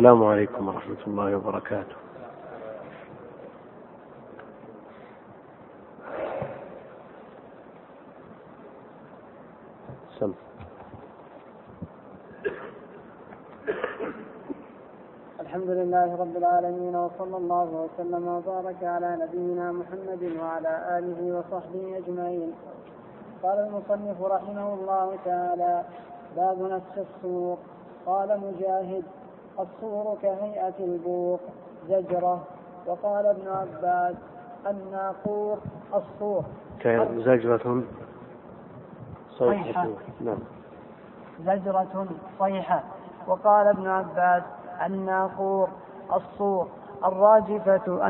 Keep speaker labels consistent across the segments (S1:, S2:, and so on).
S1: السلام عليكم ورحمة الله وبركاته. سم.
S2: الحمد لله رب العالمين وصلى الله وسلم وبارك على نبينا محمد وعلى آله وصحبه أجمعين. قال المصنف رحمه الله تعالى باب نفس الصور قال مجاهد الصور كهيئة البوق زجرة. وقال ابن عباس الناقور الصور
S1: زجرة.
S2: صيحة.
S1: نعم.
S2: زجرة صيحة. وقال ابن عباس الناقور الصور الراجفة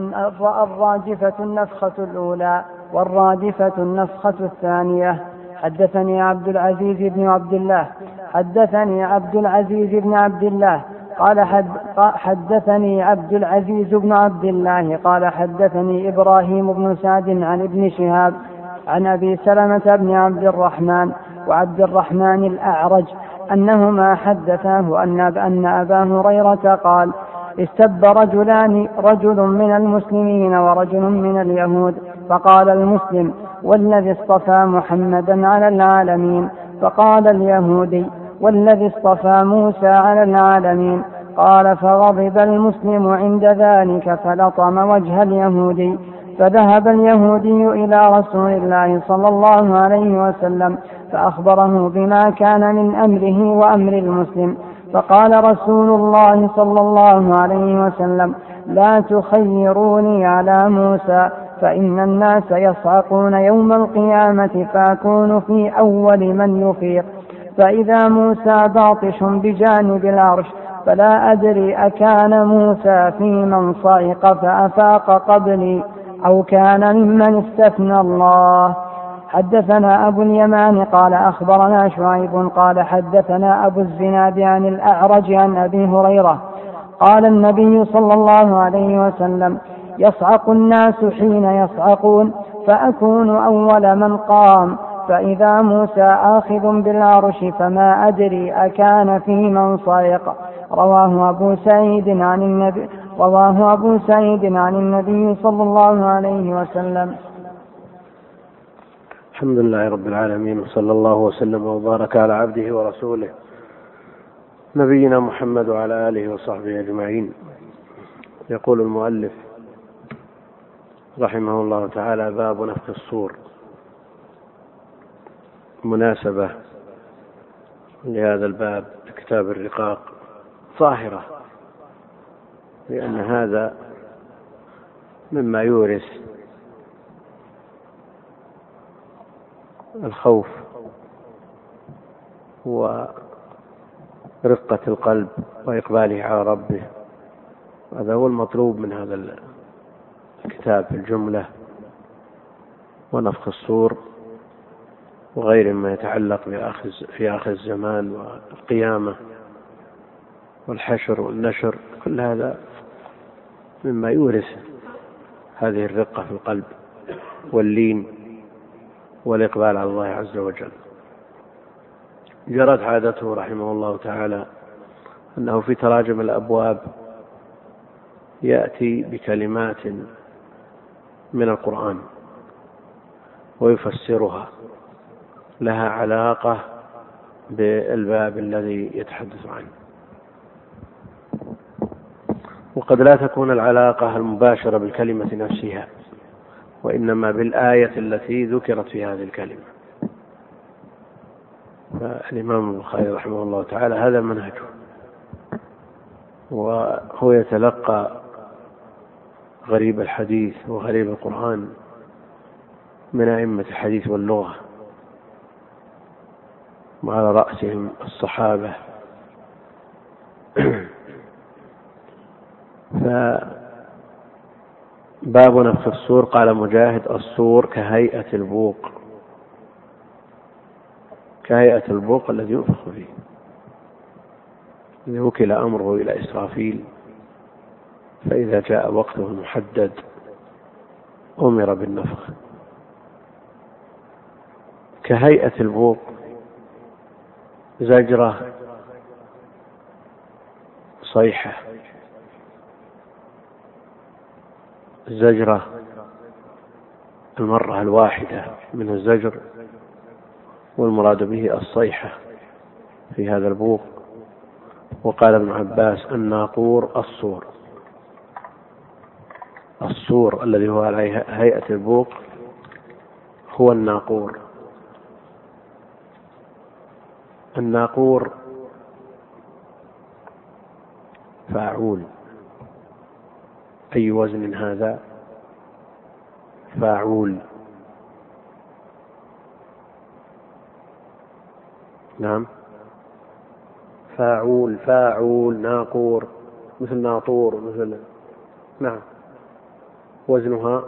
S2: الراجفة النفخة الأولى والرادفة النفخة الثانية. حدثني عبد العزيز بن عبد الله. حدثني عبد العزيز بن عبد الله. قال حد حدثني عبد العزيز بن عبد الله قال حدثني إبراهيم بن سعد عن ابن شهاب عن أبي سلمة بن عبد الرحمن وعبد الرحمن الأعرج أنهما حدثاه أن أن أبا هريرة قال استب رجلان رجل من المسلمين ورجل من اليهود فقال المسلم والذي اصطفى محمدا على العالمين فقال اليهودي والذي اصطفى موسى على العالمين. قال فغضب المسلم عند ذلك فلطم وجه اليهودي فذهب اليهودي إلى رسول الله صلى الله عليه وسلم فأخبره بما كان من أمره وأمر المسلم. فقال رسول الله صلى الله عليه وسلم لا تخيروني على موسى فإن الناس يصعقون يوم القيامة فأكون في أول من يفيق. فإذا موسى باطش بجانب العرش فلا أدري أكان موسى في من صعق فأفاق قبلي أو كان ممن استثنى الله. حدثنا أبو اليمان قال أخبرنا شعيب قال حدثنا أبو الزناد عن الأعرج عن أبي هريرة قال النبي صلى الله عليه وسلم يصعق الناس حين يصعقون فأكون أول من قام فإذا موسى آخذ بالعرش فما أدري أكان في من صعق رواه أبو سعيد عن النبي رواه أبو سعيد عن النبي صلى الله عليه وسلم.
S1: الحمد لله رب العالمين وصلى الله وسلم وبارك على عبده ورسوله نبينا محمد وعلى آله وصحبه أجمعين. يقول المؤلف رحمه الله تعالى باب نفخ الصور. مناسبة لهذا الباب كتاب الرقاق ظاهرة لأن هذا مما يورث الخوف ورقة القلب وإقباله على ربه. هذا هو المطلوب من هذا الكتاب في الجملة ونفخ الصور. وغير ما يتعلق في آخر الزمان والقيامة والحشر والنشر كل هذا مما يورث هذه الرقة في القلب واللين والإقبال على الله عز وجل. جرت عادته رحمه الله تعالى أنه في تراجم الأبواب يأتي بكلمات من القرآن ويفسرها. لها علاقة بالباب الذي يتحدث عنه. وقد لا تكون العلاقة المباشرة بالكلمة نفسها وإنما بالآية التي ذكرت في هذه الكلمة. فالإمام البخاري رحمه الله تعالى هذا منهجه وهو يتلقى غريب الحديث وغريب القرآن من أئمة الحديث واللغة. وعلى رأسهم الصحابة. فباب نفخ الصور قال مجاهد الصور كهيئة البوق. كهيئة البوق الذي ينفخ فيه. إذا وكل أمره إلى إسرافيل فإذا جاء وقته المحدد أمر بالنفخ. كهيئة البوق. زجرة الصيحة الزجرة المرة الواحدة من الزجر والمراد به الصيحة في هذا البوق. وقال ابن عباس الناقور الصور. الصور الذي هو على هيئة البوق هو الناقور. الناقور. فاعول. أي وزن هذا؟ فاعول. نعم. فاعول فاعول ناقور مثل ناطور مثل نعم. وزنها؟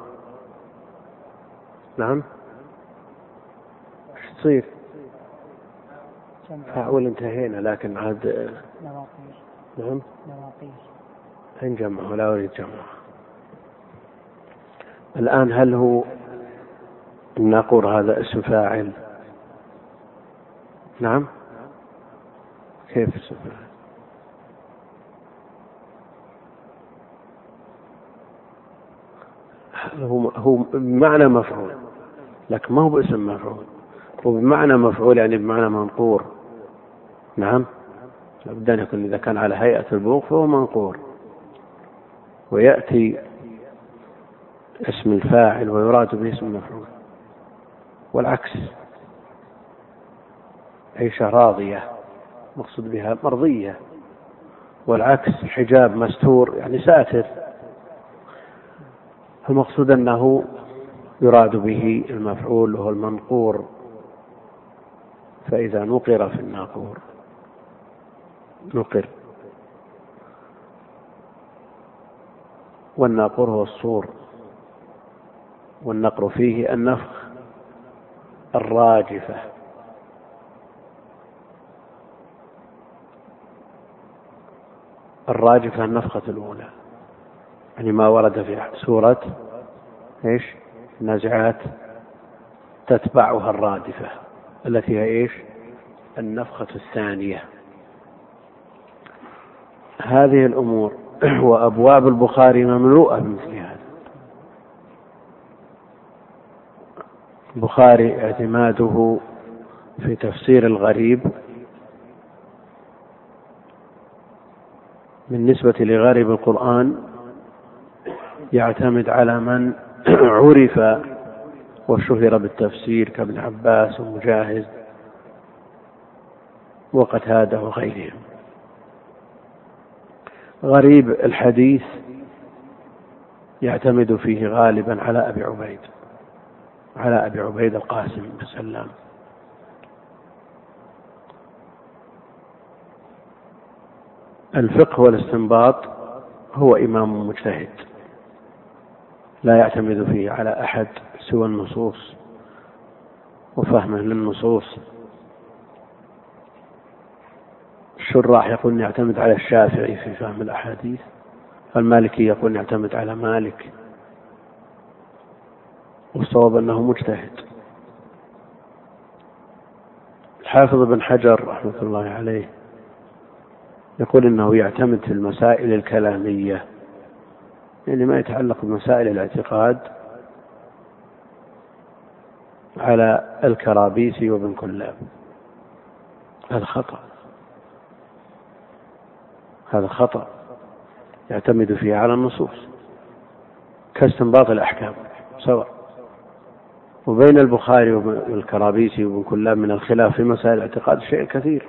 S1: نعم. إيش تصير؟ فاعول انتهينا لكن عاد نعم؟ نجمع ولا أريد جمع. الآن هل هو الناقور هذا اسم فاعل؟ نعم؟ كيف اسم فاعل؟ هو هو بمعنى مفعول لكن ما هو باسم مفعول. هو بمعنى مفعول يعني بمعنى منقور. نعم. لابد أن يكون إذا كان على هيئة البوق فهو منقور. ويأتي اسم الفاعل ويراد به اسم المفعول. والعكس. عيشة راضية. مقصود بها مرضية. والعكس حجاب مستور يعني ساتر. المقصود أنه يراد به المفعول وهو المنقور. فإذا نقر في الناقور. نقر. والناقور هو الصور. والنقر فيه النفخ الراجفة. الراجفة النفخة الأولى. يعني ما ورد في سورة إيش؟ النازعات تتبعها الرادفة. التي هي إيش؟ النفخة الثانية هذه الأمور وأبواب البخاري مملوءة بمثل هذا البخاري اعتماده في تفسير الغريب بالنسبة لغارب القرآن يعتمد على من عرف وشهر بالتفسير كابن عباس ومجاهد وقتاده وغيرهم. غريب الحديث يعتمد فيه غالبا على أبي عبيد على أبي عبيد القاسم بن سلام. الفقه والاستنباط هو إمام مجتهد. لا يعتمد فيه على أحد سوى النصوص وفهمه للنصوص. الشراح يقول يعتمد على الشافعي في فهم الأحاديث المالكي يقول يعتمد على مالك. والصواب أنه مجتهد. الحافظ بن حجر رحمة الله عليه يقول إنه يعتمد في المسائل الكلامية يعني ما يتعلق بمسائل الاعتقاد على الكرابيسي وابن كلاب. هذا خطأ. هذا خطأ. يعتمد فيه على النصوص. كاستنباط الأحكام سواء. وبين البخاري والكرابيسي وابن كلاب من الخلاف في مسائل الاعتقاد شيء كثير.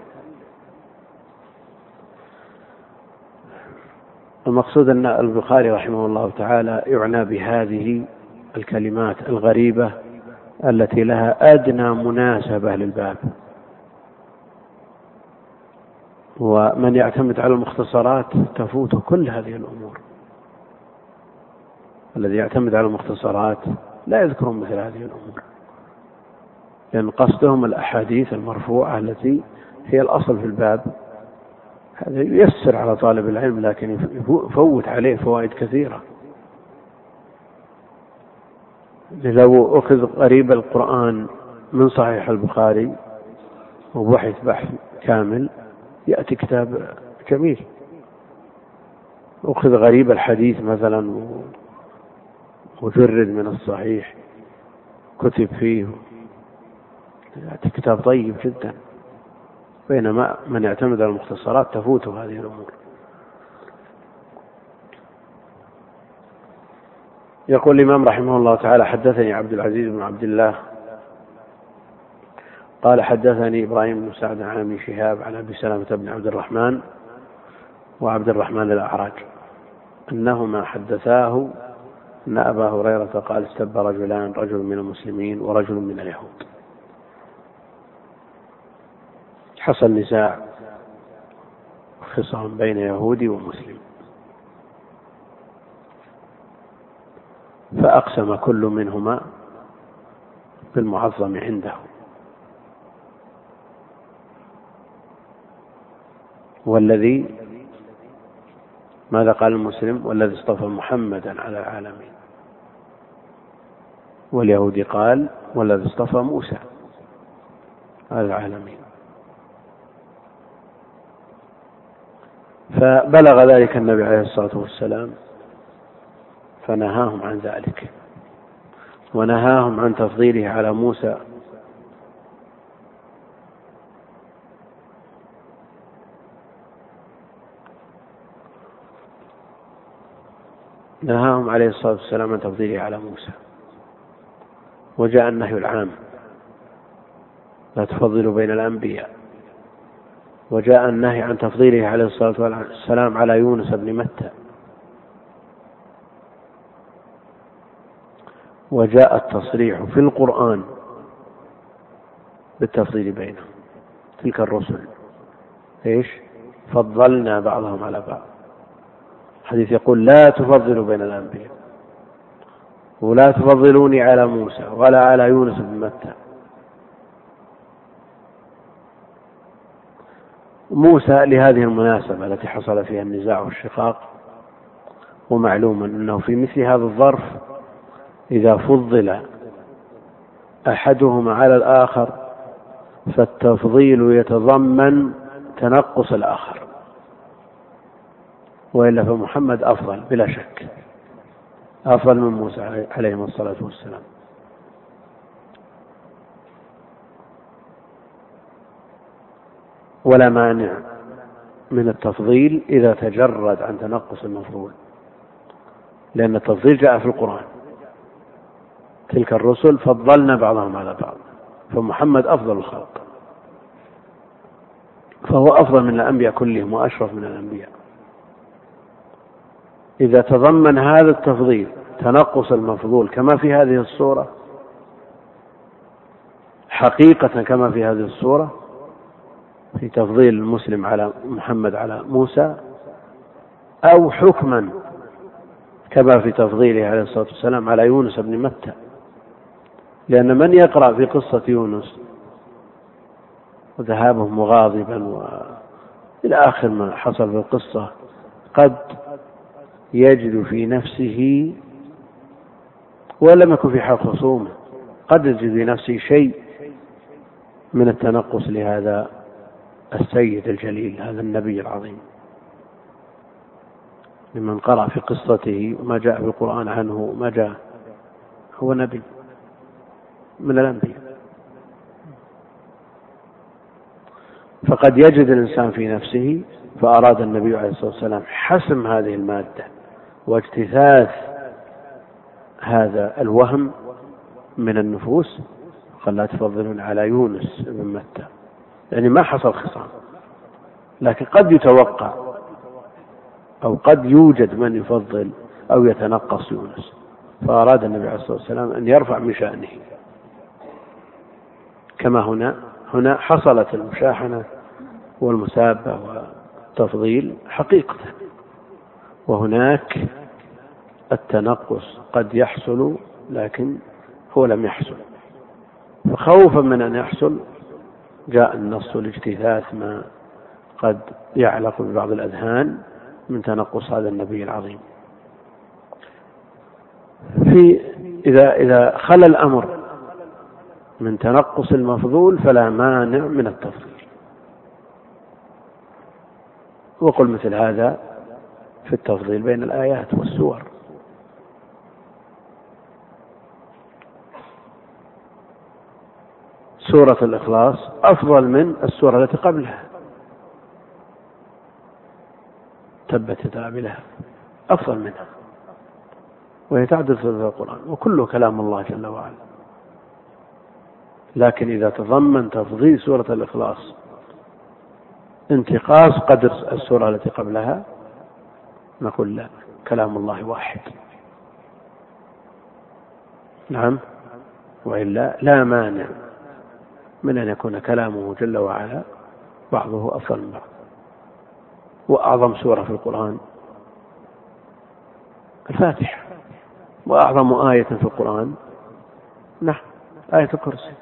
S1: المقصود أن البخاري رحمه الله تعالى يعنى بهذه الكلمات الغريبة التي لها أدنى مناسبة للباب. ومن يعتمد على المختصرات تفوته كل هذه الأمور. الذي يعتمد على المختصرات لا يذكرون مثل هذه الأمور. لأن قصدهم الأحاديث المرفوعة التي هي الأصل في الباب. هذا ييسر على طالب العلم لكن يفوت عليه فوائد كثيرة. لو أخذ قريب القرآن من صحيح البخاري وبحث بحث كامل يأتي كتاب جميل. أخذ غريب الحديث مثلا وجرد من الصحيح كتب فيه كتاب طيب جدا. بينما من يعتمد على المختصرات تفوته هذه الأمور. يقول الإمام رحمه الله تعالى حدثني عبد العزيز بن عبد الله. قال حدثني إبراهيم بن سعد عن أبي شهاب عن أبي سلامة بن عبد الرحمن وعبد الرحمن الأعرج أنهما حدثاه أن أبا هريرة قال استب رجلان رجل من المسلمين ورجل من اليهود. حصل نزاع خصام بين يهودي ومسلم. فأقسم كل منهما بالمعظم عنده. والذي ماذا قال المسلم؟ والذي اصطفى محمدا على العالمين. واليهودي قال والذي اصطفى موسى على العالمين. فبلغ ذلك النبي عليه الصلاة والسلام فنهاهم عن ذلك ونهاهم عن تفضيله على موسى نهاهم عليه الصلاة والسلام عن تفضيله على موسى وجاء النهي العام لا تفضلوا بين الأنبياء وجاء النهي عن تفضيله عليه الصلاة والسلام على يونس بن متى. وجاء التصريح في القرآن بالتفضيل بينهم. تلك الرسل. إيش؟ فضلنا بعضهم على بعض. حديث يقول لا تفضلوا بين الأنبياء. ولا تفضلوني على موسى ولا على يونس بن متى. موسى لهذه المناسبة التي حصل فيها النزاع والشقاق ومعلوم أنه في مثل هذا الظرف إذا فضل أحدهما على الآخر فالتفضيل يتضمن تنقص الآخر وإلا فمحمد أفضل بلا شك أفضل من موسى عليه الصلاة والسلام. ولا مانع من التفضيل إذا تجرد عن تنقص المفضول لأن التفضيل جاء في القرآن. تلك الرسل فضلنا بعضهم على بعض فمحمد أفضل الخلق فهو أفضل من الأنبياء كلهم وأشرف من الأنبياء. إذا تضمن هذا التفضيل تنقص المفضول كما في هذه الصورة حقيقة كما في هذه الصورة في تفضيل المسلم على محمد على موسى أو حكما كما في تفضيله عليه الصلاة والسلام على يونس بن متى. لأن من يقرأ في قصة يونس وذهابه مغاضبا وإلى آخر ما حصل في القصة قد يجد في نفسه ولم يكن في حال خصومه قد يجد في نفسه شيء من التنقص لهذا السيد الجليل هذا النبي العظيم. لمن قرأ في قصته وما جاء في القرآن عنه ما جاء. هو نبي من الأنبياء. فقد يجد الإنسان في نفسه فأراد النبي عليه الصلاة والسلام حسم هذه المادة واجتثاث هذا الوهم من النفوس. قال لا تفضلون على يونس بن متى يعني ما حصل خصام. لكن قد يتوقع أو قد يوجد من يفضل أو يتنقص يونس. فأراد النبي عليه الصلاة والسلام أن يرفع من شأنه. كما هنا هنا حصلت المشاحنة والمسابة والتفضيل حقيقة. وهناك التنقص قد يحصل لكن هو لم يحصل. فخوفا من أن يحصل جاء النص لاجتثاث ما قد يعلق ببعض الأذهان من تنقص هذا النبي العظيم. في إذا إذا خلى الأمر من تنقص المفضول فلا مانع من التفضيل. وقل مثل هذا في التفضيل بين الآيات والسور. سورة الإخلاص أفضل من السورة التي قبلها. تبت يدا لها أفضل منها. وهي تعدل في القرآن. وكله كلام الله جل وعلا. لكن إذا تضمن تفضيل سورة الإخلاص انتقاص قدر السورة التي قبلها نقول لا كلام الله واحد. نعم؟ وإلا لا مانع. من أن يكون كلامه جل وعلا بعضه أفضل من بعض. وأعظم سورة في القرآن الفاتحة. وأعظم آية في القرآن نعم آية الكرسي.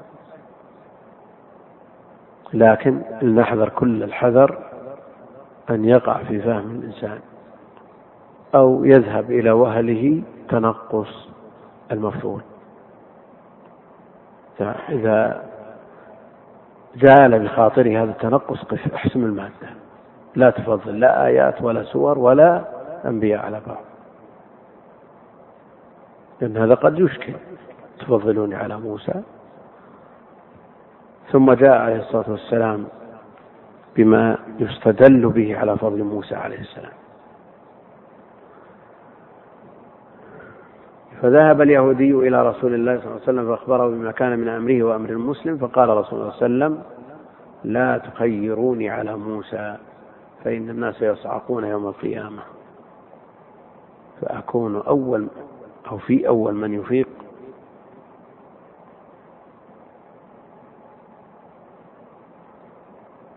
S1: لكن لنحذر كل الحذر أن يقع في فهم الإنسان أو يذهب إلى وهله تنقص المفعول. إذا جال بخاطره هذا التنقص احسم المادة. لا تفضل لا آيات ولا سور ولا أنبياء على بعض. لأن هذا قد يشكل. تفضلوني على موسى. ثم جاء عليه الصلاة والسلام بما يستدل به على فضل موسى عليه السلام. فذهب اليهودي إلى رسول الله صلى الله عليه وسلم فأخبره بما كان من أمره وأمر المسلم فقال رسول الله صلى الله عليه وسلم لا تخيروني على موسى فإن الناس يصعقون يوم القيامة. فأكون أول أو في أول من يفيق.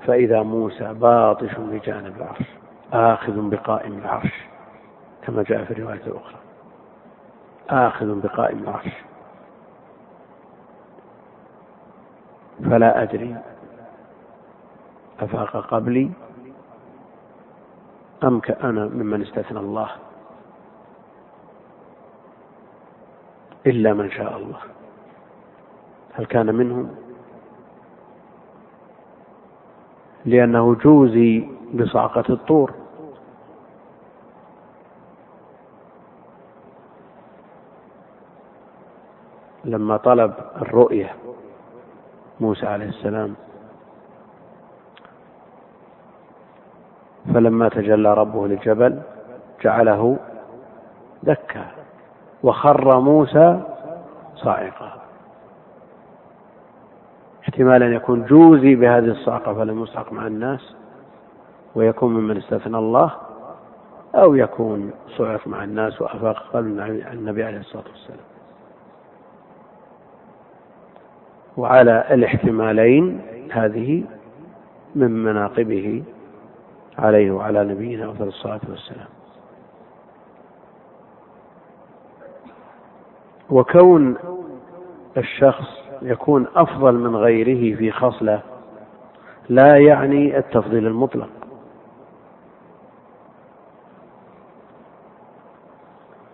S1: فإذا موسى باطش بجانب العرش آخذ بقائم العرش كما جاء في الرواية الأخرى. آخذ بقائم العرش. فلا أدري أفاق قبلي أم كأنا ممن استثنى الله إلا من شاء الله. هل كان منهم؟ لأنه جوزي بصعقة الطور. لما طلب الرؤية موسى عليه السلام فلما تجلى ربه للجبل جعله دكا وخر موسى صاعقا. احتمال أن يكون جوزي بهذه الصعقة فلم يصعق مع الناس ويكون ممن استثنى الله أو يكون صعق مع الناس وأفاق قلب النبي عليه الصلاة والسلام. وعلى الاحتمالين هذه من مناقبه عليه وعلى نبينا أفضل الصلاة والسلام. وكون الشخص يكون أفضل من غيره في خصلة لا يعني التفضيل المطلق.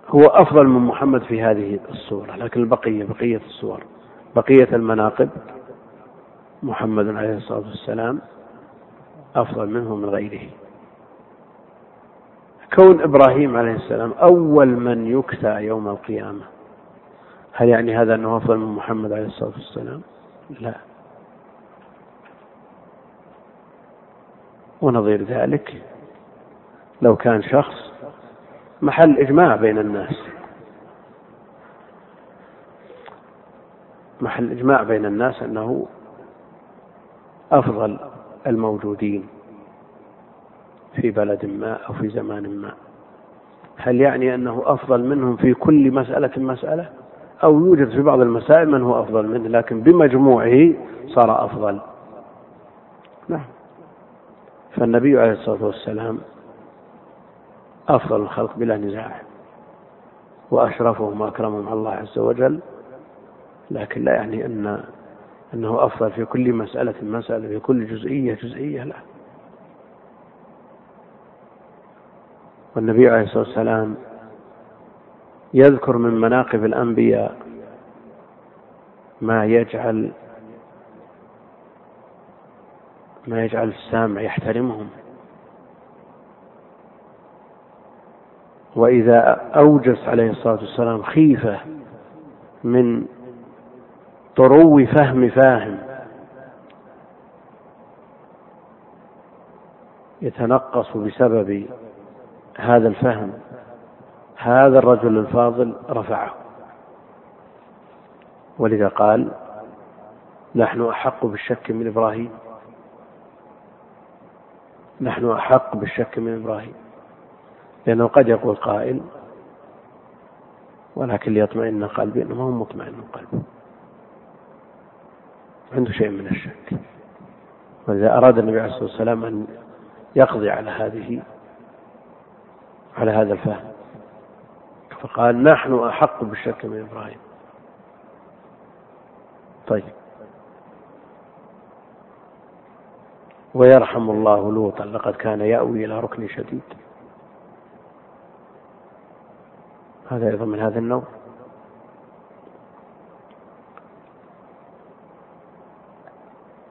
S1: هو أفضل من محمد في هذه الصورة لكن البقية بقية الصور. بقية المناقب محمد عليه الصلاة والسلام أفضل منه من غيره. كون إبراهيم عليه السلام أول من يكسى يوم القيامة هل يعني هذا أنه أفضل من محمد عليه الصلاة والسلام؟ لا. ونظير ذلك لو كان شخص محل إجماع بين الناس. محل إجماع بين الناس أنه أفضل الموجودين في بلد ما أو في زمان ما. هل يعني أنه أفضل منهم في كل مسألة مسألة؟ أو يوجد في بعض المسائل من هو أفضل منه لكن بمجموعه صار أفضل. نعم. فالنبي عليه الصلاة والسلام أفضل الخلق بلا نزاع وأشرفهم وأكرمهم على الله عز وجل. لكن لا يعني أن أنه أفضل في كل مسألة مسألة في كل جزئية جزئية لا. والنبي عليه الصلاة والسلام يذكر من مناقب الأنبياء ما يجعل ما يجعل السامع يحترمهم. وإذا أوجس عليه الصلاة والسلام خيفة من طرو فهم فاهم. يتنقص بسبب هذا الفهم. هذا الرجل الفاضل رفعه. ولذا قال نحن أحق بالشك من إبراهيم. نحن أحق بالشك من إبراهيم. لأنه قد يقول قائل ولكن ليطمئن قلبي إنه ما هو مطمئن قلبه عنده شيء من الشك. ولذا أراد النبي عليه الصلاة والسلام أن يقضي على هذه على هذا الفهم. فقال نحن أحق بالشك من إبراهيم. طيب. ويرحم الله لوطا لقد كان يأوي إلى ركن شديد. هذا أيضا من هذا النوع.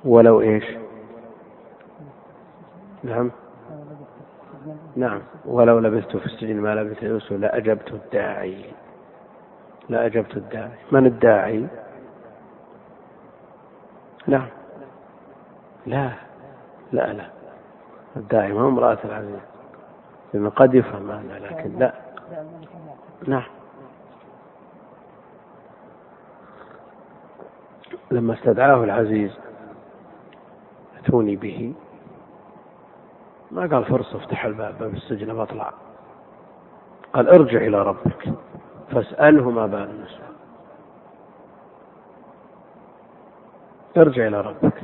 S1: ولو إيش؟ نعم. نعم. ولو لبثت في السجن ما لبث يوسف لأجبت الداعي. لأجبت الداعي. من الداعي؟ نعم. لا. لا لا. الداعي ما هو امرأة العزيز. لأنه قد يفهم هذا لكن لا. نعم. لما استدعاه العزيز اتوني به. ما قال فرصة افتح الباب باب السجن بطلع قال ارجع إلى ربك فاسأله ما بال النسوة. ارجع إلى ربك.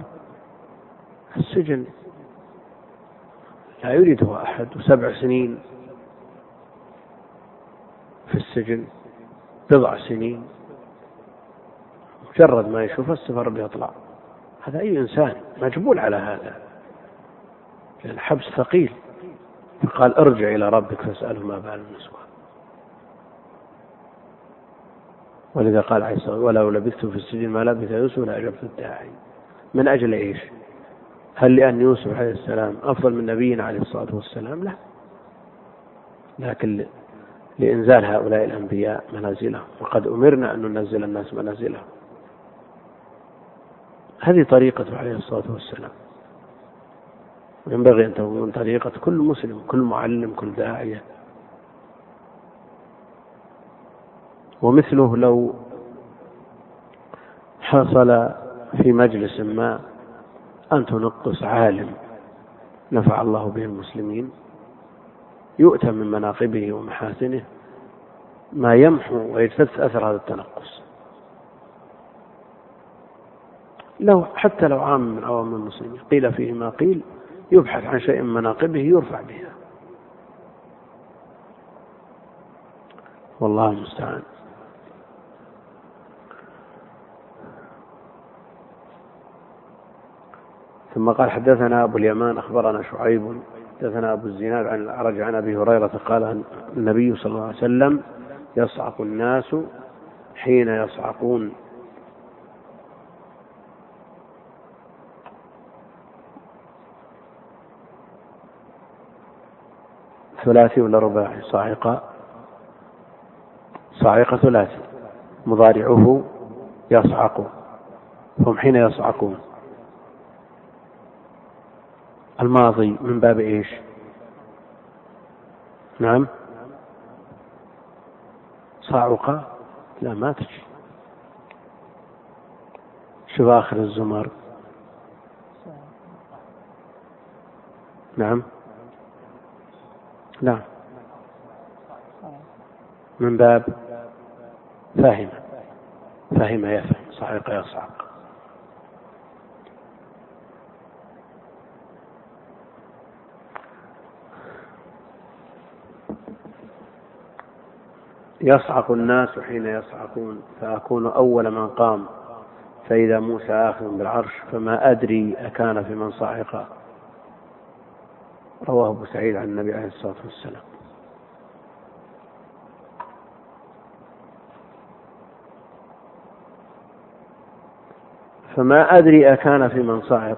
S1: السجن لا يريده أحد وسبع سنين في السجن بضع سنين. مجرد ما يشوف السفر بيطلع. هذا أي إنسان مجبول على هذا. الحبس ثقيل. فقال ارجع إلى ربك فاسأله ما بال النسوة. ولذا قال الصلاة ولو لبثت في السجن ما لبث يوسف لأجبت الداعي. من أجل إيش؟ هل لأن يوسف عليه السلام أفضل من نبينا عليه الصلاة والسلام؟ لا. لكن لإنزال هؤلاء الأنبياء منازلهم. وقد أمرنا أن ننزل الناس منازلهم. هذه طريقته عليه الصلاة والسلام. ينبغي أن تكون طريقة كل مسلم كل معلم كل داعية. ومثله لو حصل في مجلس ما أن تنقص عالم نفع الله به المسلمين يؤتى من مناقبه ومحاسنه ما يمحو ويجتث أثر هذا التنقص. لو حتى لو عام من عوام المسلمين قيل فيه ما قيل يبحث عن شيء من مناقبه يرفع بها والله المستعان. ثم قال حدثنا أبو اليمان أخبرنا شعيب حدثنا أبو الزناد عن الأعرج عن أبي هريرة قال النبي صلى الله عليه وسلم يصعق الناس حين يصعقون. ثلاثي ولا رباعي صاعقة. صاعقة ثلاثي. مضارعه يصعق. هم حين يصعقون. الماضي من باب إيش؟ نعم. صاعقة؟ لا ما تجي. شوف آخر الزمر. نعم. نعم. من باب فهم. فهم يفهم صعق يصعق يصعق الناس حين يصعقون فأكون أول من قام. فإذا موسى آخذ بالعرش فما أدري أكان في من صعق. رواه أبو سعيد عن النبي عليه الصلاة والسلام. فما أدري أكان في من صعق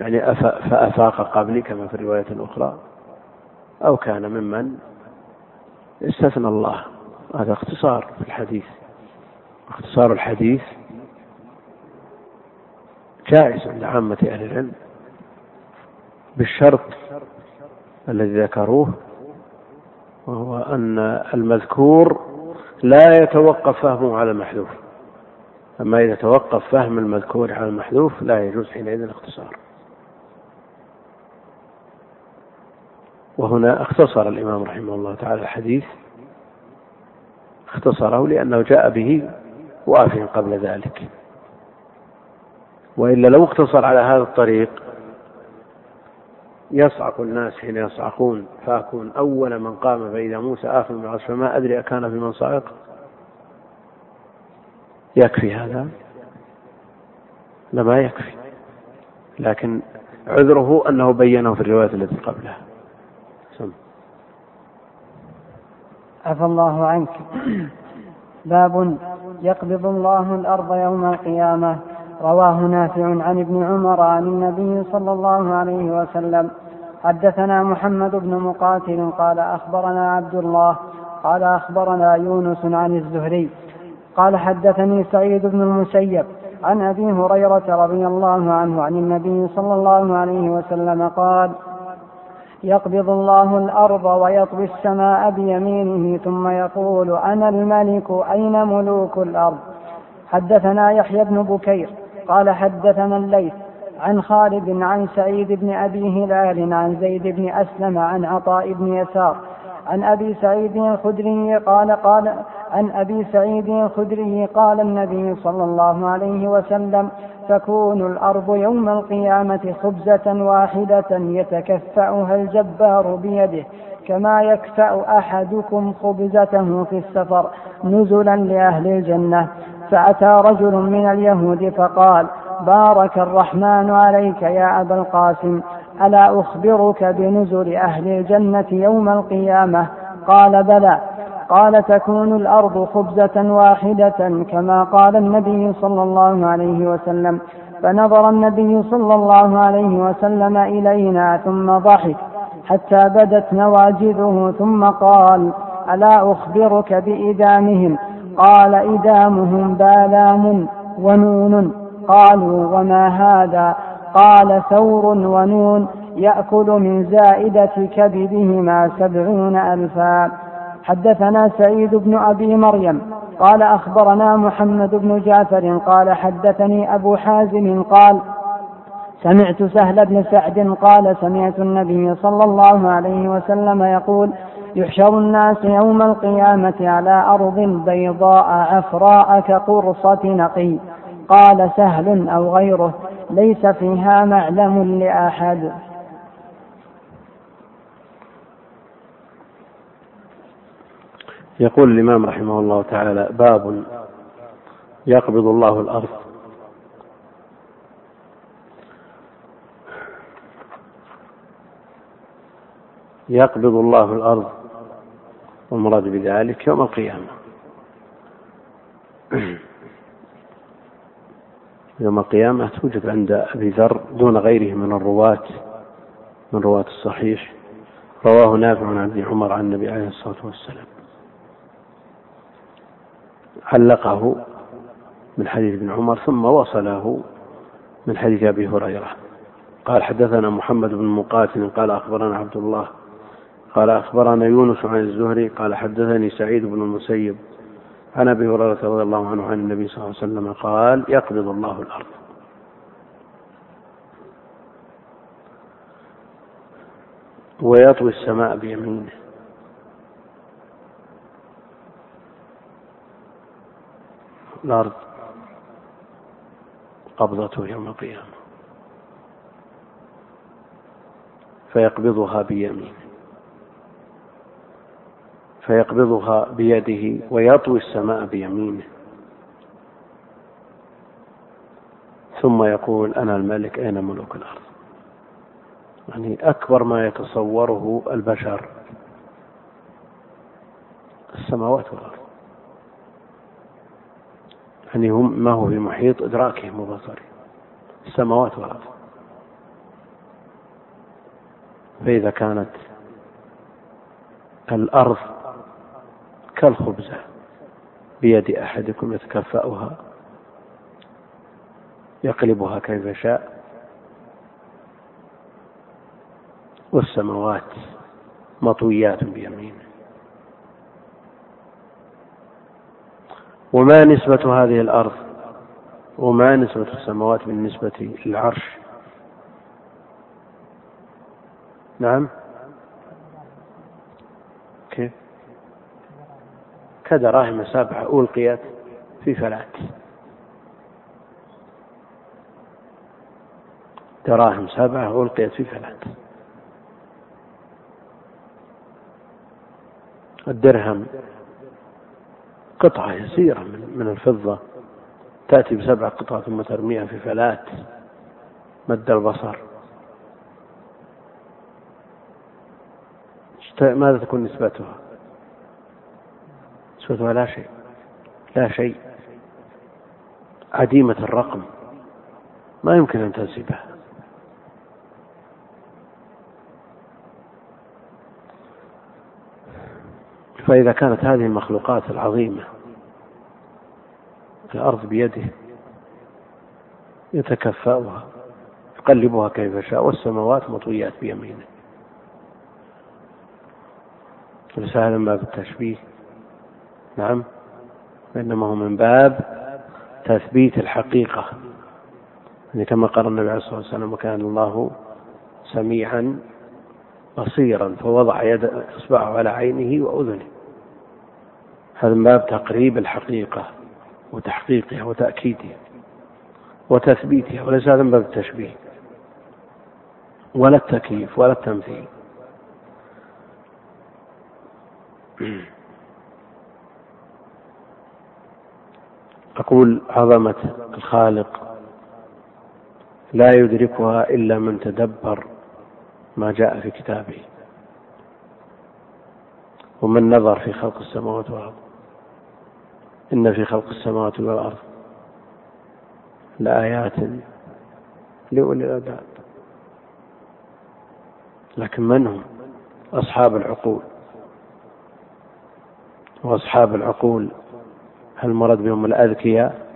S1: يعني فأفاق قبلي كما في الرواية الأخرى أو كان ممن استثنى الله. هذا اختصار في الحديث. اختصار الحديث جائز عند عامة أهل العلم. بالشرط الذي ذكروه وهو أن المذكور لا يتوقف فهمه على المحذوف. أما إذا توقف فهم المذكور على المحذوف لا يجوز حينئذ الاختصار. وهنا اختصر الإمام رحمه الله تعالى الحديث اختصره لأنه جاء به وافيا قبل ذلك. وإلا لو اقتصر على هذا الطريق يصعق الناس حين يصعقون فأكون أول من قام فإذا موسى آخر من العرش فما أدري أكان في من صعق يكفي هذا؟ لما يكفي. لكن عذره أنه بينه في الرواية التي قبلها. سم.
S2: عفى الله عنك. باب يقبض الله الأرض يوم القيامة. رواه نافع عن ابن عمر عن النبي صلى الله عليه وسلم. حدثنا محمد بن مقاتل قال أخبرنا عبد الله قال أخبرنا يونس عن الزهري قال حدثني سعيد بن المسيب عن أبي هريرة رضي الله عنه عن النبي صلى الله عليه وسلم قال يقبض الله الأرض ويطوي السماء بيمينه ثم يقول أنا الملك أين ملوك الأرض؟ حدثنا يحيى بن بكير قال حدثنا الليث عن خالد عن سعيد بن أبي هلال عن زيد بن أسلم عن عطاء بن يسار عن أبي سعيد الخدري قال قال عن أبي سعيد الخدري قال النبي صلى الله عليه وسلم تكون الأرض يوم القيامة خبزة واحدة يتكفأها الجبار بيده كما يكفأ أحدكم خبزته في السفر نزلا لأهل الجنة. فأتى رجل من اليهود فقال بارك الرحمن عليك يا أبا القاسم ألا أخبرك بنزل أهل الجنة يوم القيامة؟ قال بلى. قال تكون الأرض خبزة واحدة كما قال النبي صلى الله عليه وسلم. فنظر النبي صلى الله عليه وسلم إلينا ثم ضحك حتى بدت نواجذه ثم قال ألا أخبرك بإدامهم؟ قال إدامهم بالام ونون. قالوا وما هذا؟ قال ثور ونون يأكل من زائدة كبدهما سبعون ألفا. حدثنا سعيد بن أبي مريم. قال أخبرنا محمد بن جعفر. قال حدثني أبو حازم. قال سمعت سهل بن سعد. قال سمعت النبي صلى الله عليه وسلم يقول يحشر الناس يوم القيامة على أرض بيضاء عفراء كقرصة نقي. قال سهل أو غيره ليس فيها معلم لأحد.
S1: يقول الإمام رحمه الله تعالى باب يقبض الله الأرض. يقبض الله الأرض. والمراد بذلك يوم القيامة. يوم القيامة توجد عند أبي ذر دون غيره من الرواة من رواة الصحيح رواه نافع عن ابن عمر عن النبي عليه الصلاة والسلام. علقه من حديث ابن عمر ثم وصله من حديث أبي هريرة. قال حدثنا محمد بن مقاتل قال أخبرنا عبد الله قال أخبرنا يونس عن الزهري قال حدثني سعيد بن المسيب عن أبي هريرة رضي الله عنه عن النبي صلى الله عليه وسلم قال يقبض الله الأرض. ويطوي السماء بيمينه. الأرض قبضته يوم القيامة. فيقبضها بيمينه. فيقبضها بيده ويطوي السماء بيمينه. ثم يقول أنا الملك أين ملوك الأرض؟ يعني أكبر ما يتصوره البشر السماوات والأرض. يعني هم ما هو في محيط إدراكهم وبصرهم؟ السماوات والأرض. فإذا كانت الأرض كالخبزة بيد أحدكم يتكفأها يقلبها كيف شاء والسماوات مطويات بيمينه. وما نسبة هذه الأرض؟ وما نسبة السماوات بالنسبة للعرش؟ نعم. كيف؟ كدراهم سبعة ألقيت في فلات. دراهم سبعة ألقيت في فلات. الدرهم قطعة يسيرة من الفضة. تأتي بسبع قطع ثم ترميها في فلات. مد البصر. ماذا تكون نسبتها؟ نسبتها لا شيء. لا شيء. عديمة الرقم. ما يمكن أن تنسبها. فإذا كانت هذه المخلوقات العظيمة الأرض بيده يتكفأها يقلبها كيف شاء والسماوات مطويات بيمينه. ليس هذا من باب التشبيه. نعم. وإنما هو من باب تثبيت الحقيقة. يعني كما قال النبي عليه الصلاة والسلام وكان الله سميعا بصيرا فوضع يد أصبعه على عينه وأذنه. هذا من باب تقريب الحقيقة وتحقيقها وتأكيدها وتثبيتها وليس هذا من باب التشبيه ولا التكييف ولا التمثيل أقول عظمة الخالق لا يدركها إلا من تدبر ما جاء في كتابه ومن نظر في خلق السماوات والأرض. إن في خلق السماوات والأرض لآيات لأولي الألباب. لكن من هم؟ أصحاب العقول. وأصحاب العقول هل مرد بهم الأذكياء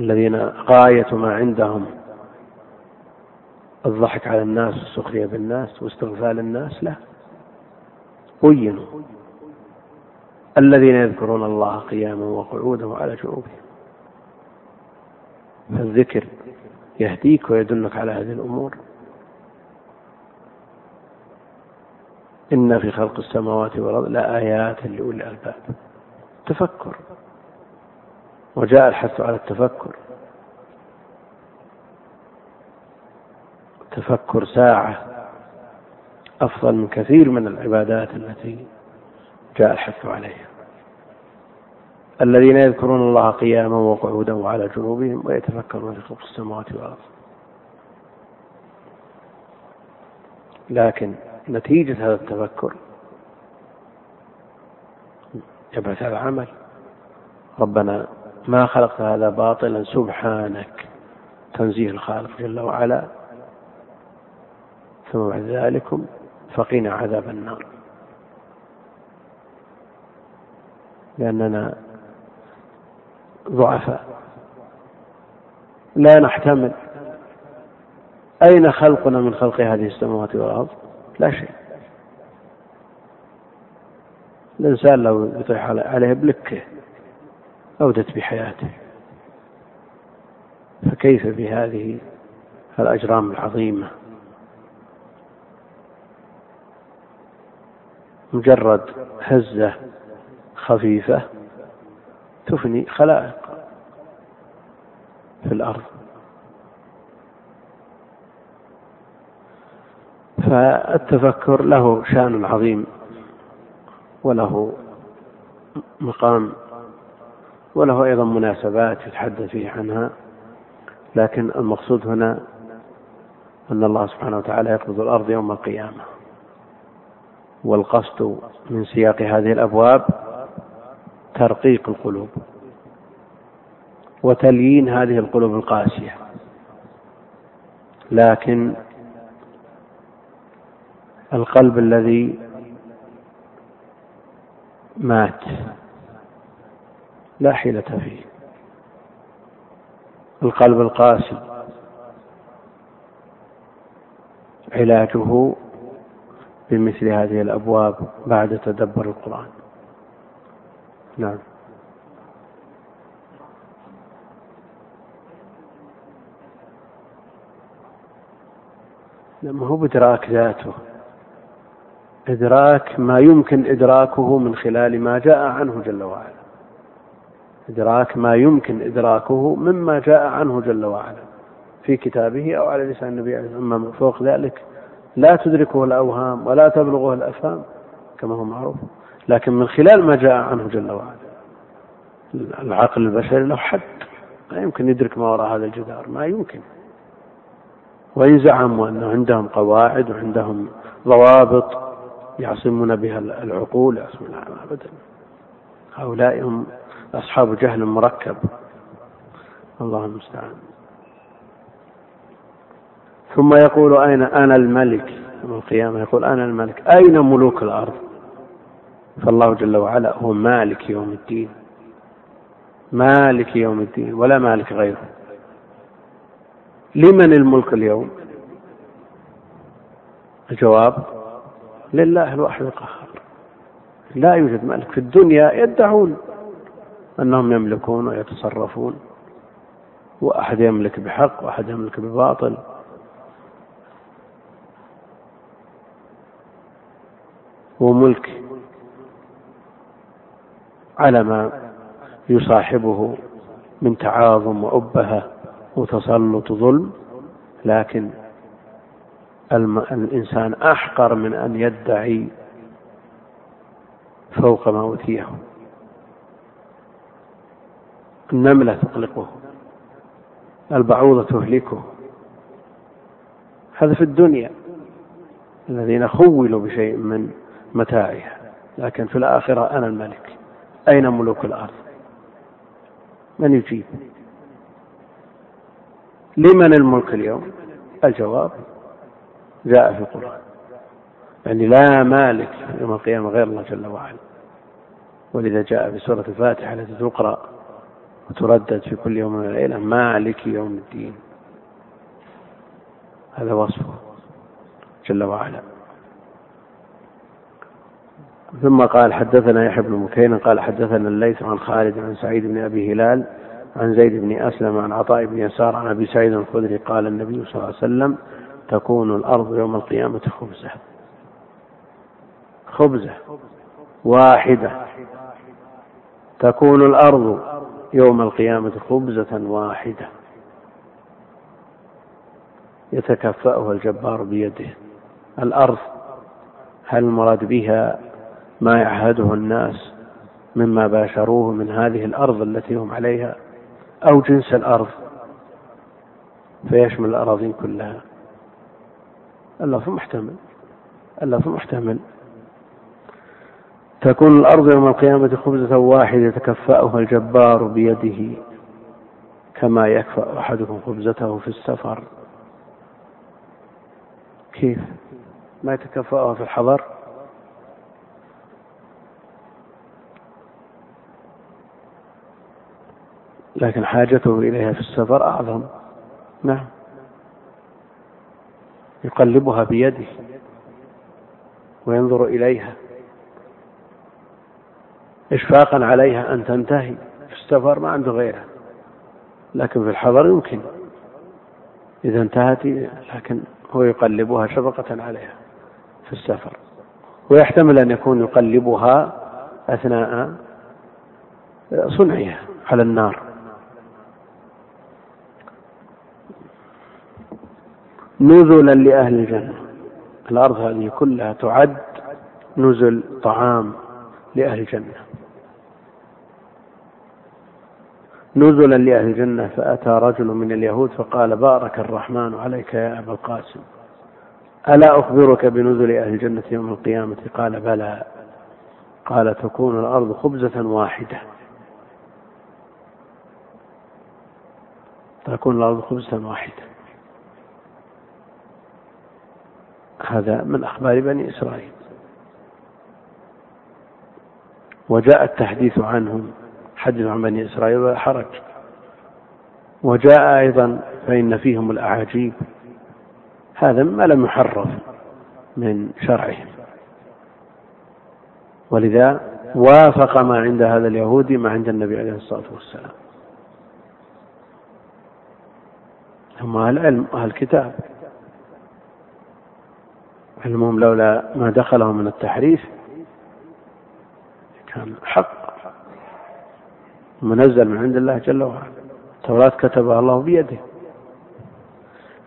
S1: الذين غاية ما عندهم الضحك على الناس والسخرية بالناس واستغفال الناس؟ لا. بينوا الذين يذكرون الله قياما وقعودا وعلى جنوبهم. فالذكر يهديك ويدلك على هذه الأمور. إن في خلق السماوات والأرض لآيات لأولي الألباب. تفكر وجاء الحث على التفكر. تفكر ساعة أفضل من كثير من العبادات التي جاء الحث عليها. الذين يذكرون الله قياما وقعودا وعلى جنوبهم ويتفكرون في خلق السماوات والأرض. لكن نتيجة هذا التفكر يبعث على العمل. ربنا ما خلقت هذا باطلا سبحانك. تنزيه الخالق جل وعلا. ثم بعد ذلكم فقنا عذاب النار. لأننا ضعفاء. لا نحتمل أين خلقنا من خلق هذه السماوات والأرض. لا شيء. الإنسان لو يطيح عليه بلكه أودت بحياته. فكيف بهذه الأجرام العظيمة؟ مجرد هزة خفيفة تفني خلائق في الأرض. فالتفكر له شأن عظيم. وله مقام وله أيضا مناسبات يتحدث فيه عنها لكن المقصود هنا أن الله سبحانه وتعالى يقبض الأرض يوم القيامة. والقصد من سياق هذه الأبواب ترقيق القلوب وتليين هذه القلوب القاسية. لكن القلب الذي مات. لا حيلة فيه. القلب القاسي. علاجه بمثل هذه الأبواب بعد تدبر القرآن. نعم. ما هو بإدراك ذاته. إدراك ما يمكن إدراكه من خلال ما جاء عنه جل وعلا. إدراك ما يمكن إدراكه مما جاء عنه جل وعلا. في كتابه أو على لسان النبي عليه الصلاة والسلام. فوق ذلك لا تدركه الأوهام ولا تبلغه الأفهام كما هو معروف. لكن من خلال ما جاء عنه جل وعلا. العقل البشري له حد. ما يمكن يدرك ما وراء هذا الجدار. ما يمكن. وإن زعموا أنه عندهم قواعد وعندهم ضوابط يعصمون بها العقول يعصمون أبدا. هؤلاء هم أصحاب جهل مركب. الله المستعان. ثم يقول أين أنا الملك؟ يوم القيامة يقول أنا الملك. أين ملوك الأرض؟ فالله جل وعلا هو مالك يوم الدين. مالك يوم الدين ولا مالك غيره. لمن الملك اليوم؟ الجواب لله الواحد القهار. لا يوجد ملك في الدنيا يدعون أنهم يملكون ويتصرفون وأحد يملك بحق وأحد يملك بباطل. وملك على ما يصاحبه من تعاظم وأبهة وتسلط ظلم لكن الإنسان أحقر من أن يدعي فوق ما أوتيه النملة تطلقه البعوضة تهلكه. هذا في الدنيا. الذين خولوا بشيء من متاعها. لكن في الآخرة أنا الملك. أين ملوك الأرض؟ من يجيب؟ لمن الملك اليوم؟ الجواب جاء في القرآن. يعني لا مالك يوم القيامة غير الله جل وعلا. ولذا جاء في سورة الفاتحة التي تقرأ وتردد في كل يوم من الليلة مالك يوم الدين. هذا وصفه جل وعلا. ثم قال حدثنا يحيى بن مكين قال حدثنا الليث عن خالد عن سعيد بن أبي هلال عن زيد بن أسلم عن عطاء بن يسار عن أبي سعيد الخدري قال النبي صلى الله عليه وسلم تكون الأرض يوم القيامة خبزة. خبزة واحدة. تكون الأرض يوم القيامة خبزة واحدة. يتكفأها الجبار بيده. الأرض هل المراد بها ما يعهده الناس مما باشروه من هذه الأرض التي هم عليها؟ أو جنس الأرض فيشمل الأراضين كلها. اللفظ محتمل. اللفظ محتمل. تكون الأرض يوم القيامة خبزة واحدة يتكفأها الجبار بيده كما يكفأ أحدكم خبزته في السفر. كيف؟ ما يتكفأها في الحضر؟ لكن حاجته إليها في السفر أعظم. نعم. يقلبها بيده وينظر إليها إشفاقا عليها أن تنتهي. في السفر ما عنده غيرها لكن في الحضر يمكن. إذا انتهت لكن هو يقلبها شفقة عليها في السفر. ويحتمل أن يكون يقلبها أثناء صنعها على النار. نزلا لأهل الجنة. الأرض هذه كلها تعد نزل طعام لأهل الجنة. نزلا لأهل الجنة فأتى رجل من اليهود فقال بارك الرحمن عليك يا أبا القاسم. ألا أخبرك بنزل أهل الجنة يوم القيامة قال بلى. قال تكون الأرض خبزة واحدة. تكون الأرض خبزة واحدة. هذا من أخبار بني إسرائيل. وجاء التحديث عنهم حدث عن بني إسرائيل ولا حرج. وجاء أيضا فإن فيهم الأعاجيب. هذا ما لم يحرف من شرعهم. ولذا وافق ما عند هذا اليهودي ما عند النبي عليه الصلاة والسلام. هم أهل العلم أهل الكتاب علمهم لولا ما دخلهم من التحريف كان حق. منزل من عند الله جل وعلا. التوراة كتبها الله بيده.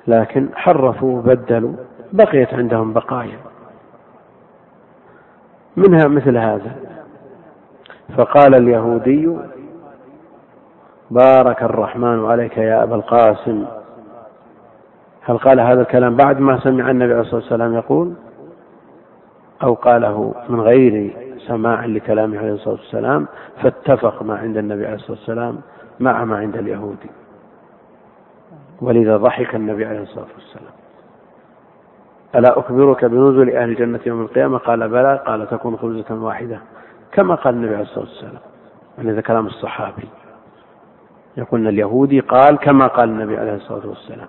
S1: لكن حرفوا وبدلوا بقيت عندهم بقايا. منها مثل هذا. فقال اليهودي بارك الرحمن عليك يا أبا القاسم. هل قال هذا الكلام بعد ما سمع النبي عليه الصلاة والسلام يقول؟ أو قاله من غير سماع لكلامه عليه الصلاة والسلام فاتفق ما عند النبي عليه الصلاة والسلام مع ما عند اليهودي ولذا ضحك النبي عليه الصلاة والسلام. ألا أخبرك بنزل أهل الجنة يوم القيامة؟ قال بلى قال تكون خبزة واحدة. كما قال النبي عليه الصلاة والسلام. ولذا كلام الصحابي. يقول اليهودي قال كما قال النبي عليه الصلاة والسلام.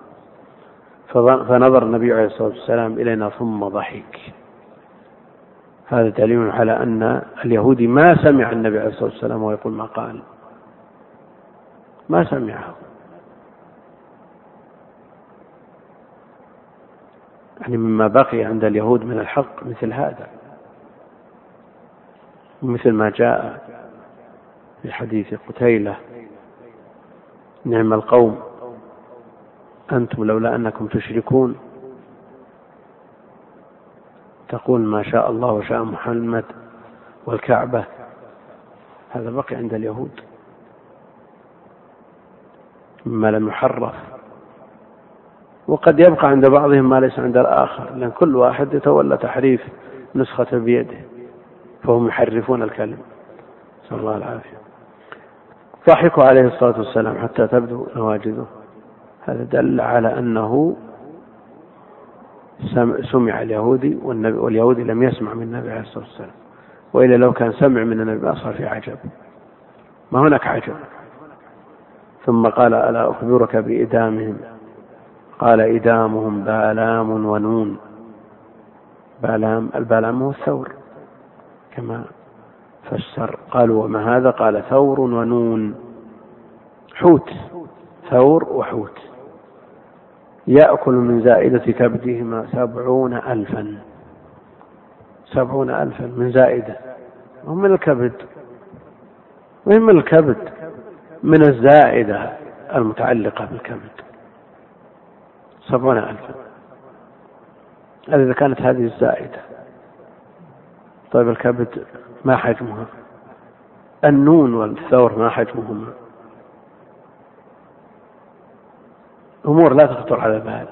S1: فنظر النبي عليه الصلاة والسلام إلينا ثم ضحك. هذا دليل على أن اليهودي ما سمع النبي عليه الصلاة والسلام ويقول ما قال. ما سمعه. يعني مما بقي عند اليهود من الحق مثل هذا. مثل ما جاء في حديث قتيلة نعم القوم. أنتم لولا أنكم تشركون. تقول ما شاء الله وشاء محمد والكعبة. هذا بقي عند اليهود. مما لم يحرف. وقد يبقى عند بعضهم ما ليس عند الآخر لأن كل واحد يتولى تحريف نسخة بيده فهم يحرفون الكلم نسأل الله العافية. ضحكوا عليه الصلاة والسلام حتى تبدو نواجذه. هذا دل على أنه سمع اليهودي والنبي واليهودي لم يسمع من النبي عليه الصلاة والسلام وإلا لو كان سمع من النبي ما صار في عجب. ما هناك عجب. ثم قال ألا أخبرك بإدامهم؟ قال إدامهم بألام ونون. بالام البألام هو الثور كما فسر. قالوا وما هذا؟ قال ثور ونون. حوت ثور وحوت. يأكل من زائدة كبدهما سبعون ألفا. سبعون ألفا من زائدة. ومن الكبد؟ من الكبد؟ من الزائدة المتعلقة بالكبد. سبعون ألفا. إذا كانت هذه الزائدة. طيب الكبد ما حجمها؟ النون والثور ما حجمهما؟ أمور لا تخطر على البال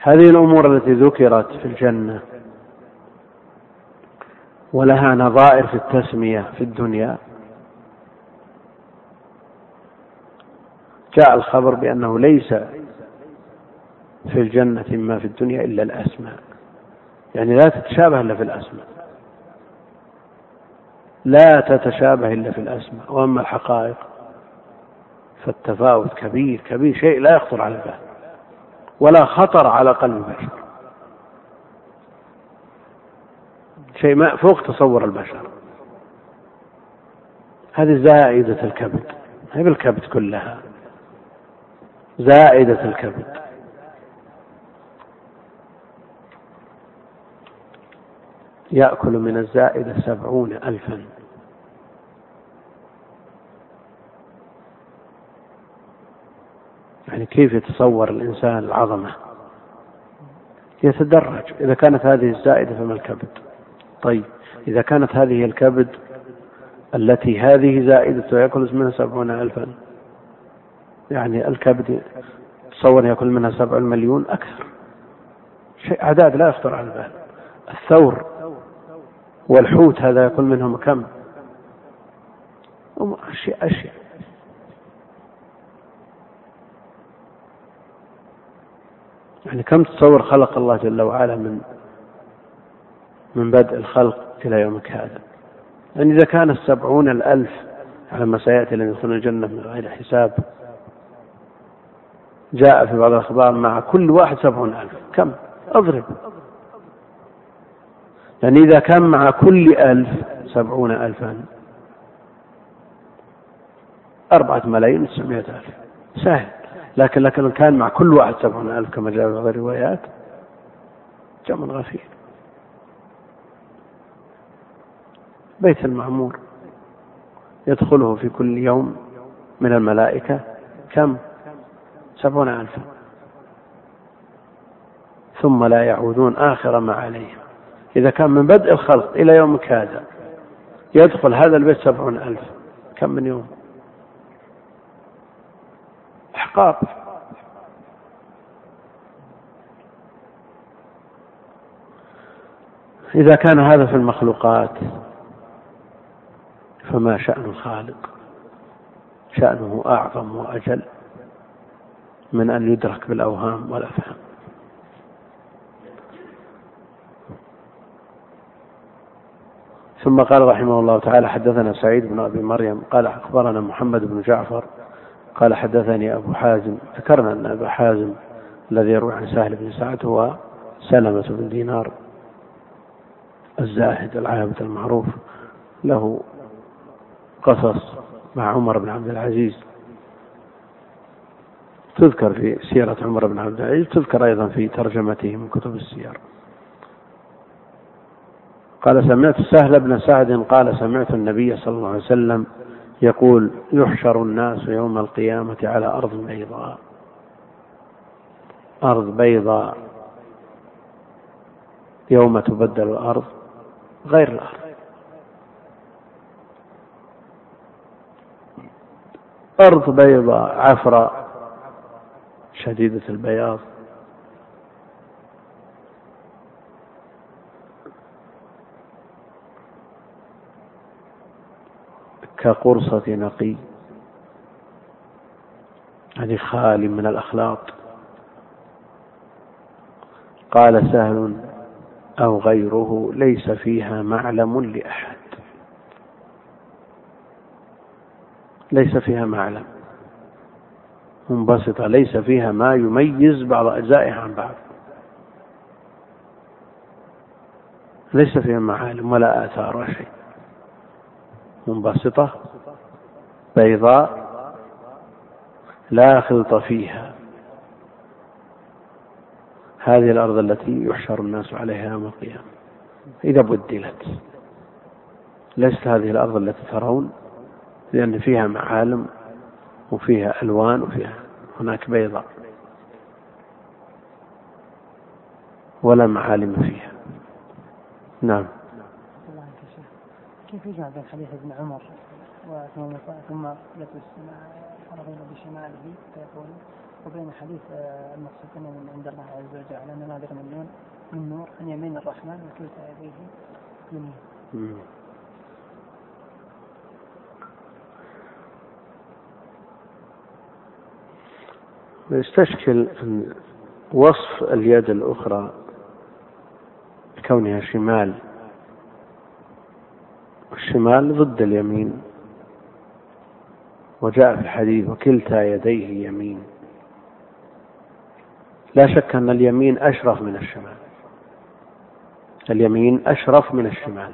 S1: هذه الأمور التي ذكرت في الجنة ولها نظائر في التسمية في الدنيا. جاء الخبر بأنه ليس في الجنة ما في الدنيا إلا الأسماء. يعني لا تتشابه إلا في الأسماء. لا تتشابه إلا في الأسماء وأما الحقائق فالتفاوت كبير كبير شيء لا يخطر على البال ولا خطر على قلب بشر شيء ما فوق تصور البشر. هذه زائدة الكبد هي بالكبد كلها زائدة الكبد. يأكل من الزائدة سبعون ألفا. يعني كيف يتصور الإنسان العظمة؟ يتدرج. إذا كانت هذه الزائدة فما الكبد؟ طيب إذا كانت هذه الكبد التي هذه زائدة ويأكل منها سبعون ألفا يعني الكبد تصور يأكل منها سبع مليون أكثر. شيء أعداد لا يخطر على البال. الثور والحوت هذا يكون منهم كم؟ أشياء أشياء. يعني كم تصور خلق الله جل وعلا من من بدء الخلق إلى يومك هذا يعني إذا كان السبعون الألف على ما سيأتي لن يدخلون الجنة من غير حساب جاء في بعض الأخبار مع كل واحد سبعون ألف. كم؟ أضرب. يعني إذا كان مع كل ألف سبعون ألفا أربعة ملايين وتسعمائة ألف. سهل. لكن لكن كان مع كل واحد سبعون ألف كما جاء في بعض الروايات جمع غفير. بيت المعمور يدخله في كل يوم من الملائكة. كم؟ سبعون ألفا. ثم لا يعودون آخر ما عليهم. إذا كان من بدء الخلق إلى يومك هذا يدخل هذا البيت سبعون ألف. كم من يوم؟ أحقاب إذا كان هذا في المخلوقات فما شأن الخالق؟ شأنه أعظم وأجل من أن يدرك بالأوهام والأفهام. ثم قال رحمه الله تعالى حدثنا سعيد بن أبي مريم قال أخبرنا محمد بن جعفر قال حدثني أبو حازم ذكرنا أن أبا حازم الذي يروي عن سهل بن سعد هو سلمة بن دينار الزاهد العابد المعروف له قصص مع عمر بن عبد العزيز. تذكر في سيرة عمر بن عبد العزيز تذكر أيضا في ترجمته من كتب السير. قال سمعت سهل بن سعد قال سمعت النبي صلى الله عليه وسلم يقول يحشر الناس يوم القيامة على أرض بيضاء. أرض بيضاء. يوم تبدل الأرض غير الأرض. أرض بيضاء عفراء. شديدة البياض. كقرصة نقي. يعني خالي من الأخلاط. قال سهل أو غيره ليس فيها معلم لأحد. ليس فيها معلم. منبسطة ليس فيها ما يميز بعض أجزائها عن بعض. ليس فيها معالم ولا آثار شيء. منبسطة بيضاء لا خلط فيها. هذه الأرض التي يحشر الناس عليها يوم القيامة. إذا بدلت ليست هذه الأرض التي ترون لأن فيها معالم وفيها ألوان وفيها هناك بيضاء. ولا معالم فيها. نعم.
S2: كيف يجمع بين حديث ابن عمر ثم يلبس فرغين بشماله فيقول وبين حديث المقصود من عند الله عز وجل نماذج من نور من نور عن يمين الرحمن وكلتا يديه يمين.
S1: يستشكل أن وصف اليد الأخرى كونها شمال الشمال ضد اليمين. وجاء في الحديث وكلتا يديه يمين. لا شك أن اليمين أشرف من الشمال. اليمين أشرف من الشمال.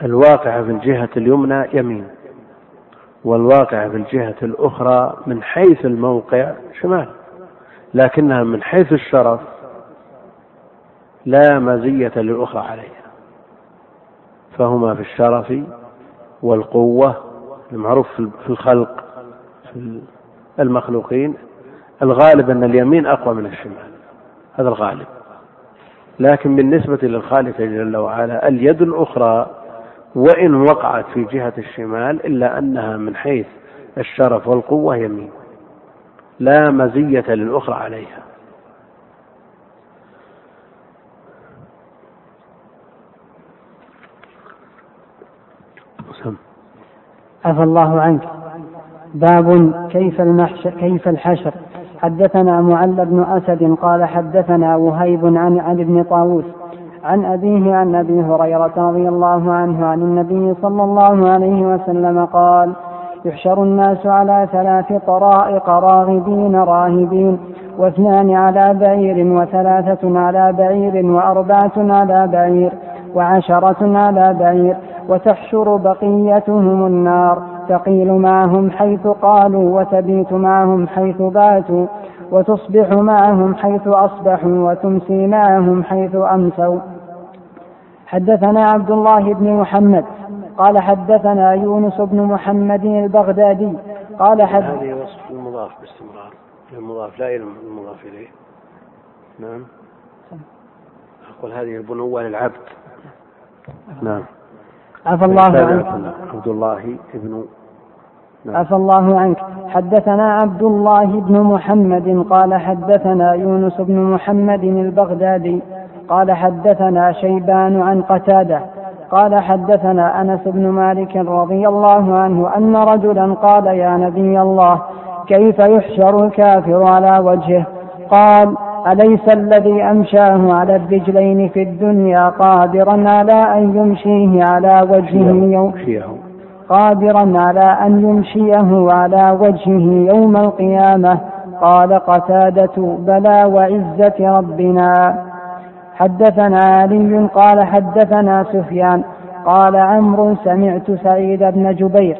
S1: فالواقع في الجهة اليمنى يمين والواقع في الجهة الأخرى من حيث الموقع شمال لكنها من حيث الشرف لا مزية للأخرى عليها. فهما في الشرف والقوة المعروف في الخلق في المخلوقين. الغالب أن اليمين أقوى من الشمال. هذا الغالب. لكن بالنسبة للخالق جل وعلا اليد الأخرى وإن وقعت في جهة الشمال إلا أنها من حيث الشرف والقوة يمين. لا مزية للأخرى عليها.
S2: عفى الله عنك. باب كيف المحشر كيف الحشر. حدثنا معل بن أسد قال حدثنا وهيب عن عن ابن طاووس عن أبيه عن أبي هريرة رضي الله عنه عن النبي صلى الله عليه وسلم قال يحشر الناس على ثلاث طرائق راغبين راهبين واثنان على بعير وثلاثة على بعير وأربعة على بعير وعشرة على بعير. وتحشر بقيتهم النار تقيل معهم حيث قالوا وتبيت معهم حيث باتوا وتصبح معهم حيث أصبحوا وتمسي معهم حيث أمسوا. حدثنا عبد الله بن محمد قال حدثنا يونس بن محمد البغدادي قال حد
S1: هذه وصف المضاف باستمرار المضاف لا المضاف إليه. نعم. أقول هذه البنوة للعبد. نعم.
S2: عفى الله عنك.
S1: عبد الله بن.
S2: عفى الله عنك. حدثنا عبد الله بن محمد قال حدثنا يونس بن محمد البغدادي قال حدثنا شيبان عن قتادة قال حدثنا أنس بن مالك رضي الله عنه أن رجلا قال يا نبي الله كيف يحشر الكافر على وجهه؟ قال أليس الذي أمشاه على الرجلين في الدنيا قادرا على أن يمشيه على وجهه يوم قادرا على أن يمشيه على وجهه يوم القيامة؟ قال قتادة بلى وعزة ربنا. حدثنا علي قال حدثنا سفيان قال عمرو سمعت سعيد بن جبير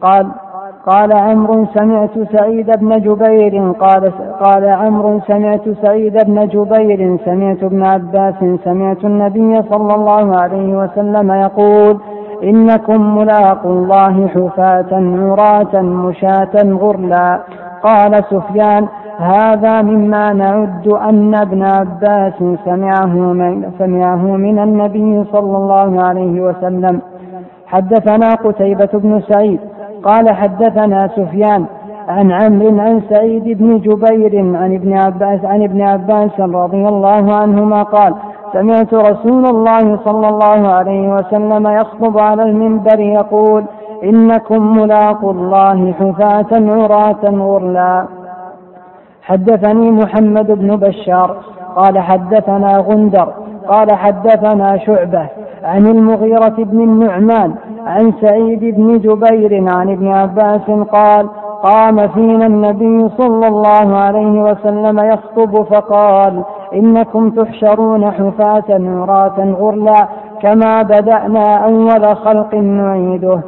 S2: قال قال عمرو سمعت سعيد بن جبير قال قال عمرو سمعت سعيد بن جبير سمعت ابن عباس سمعت النبي صلى الله عليه وسلم يقول إنكم ملاقوا الله حفاة عراة مشاة غرلا. قال سفيان هذا مما نعد أن ابن عباس سمعه من, سمعه من النبي صلى الله عليه وسلم. حدثنا قتيبة بن سعيد قال حدثنا سفيان عن عمرو عن سعيد بن جبير عن ابن عباس عن ابن عباس رضي الله عنهما قال سمعت رسول الله صلى الله عليه وسلم يخطب على المنبر يقول إنكم ملاقوا الله حفاة عراة غرلا حدثني محمد بن بشار قال حدثنا غندر قال حدثنا شعبة عن المغيرة بن النعمان عن سعيد بن جبير عن ابن عباس قال قام فينا النبي صلى الله عليه وسلم يخطب فقال إنكم تحشرون حفاة عراة غرلا كما بدأنا أول خلق نعيده.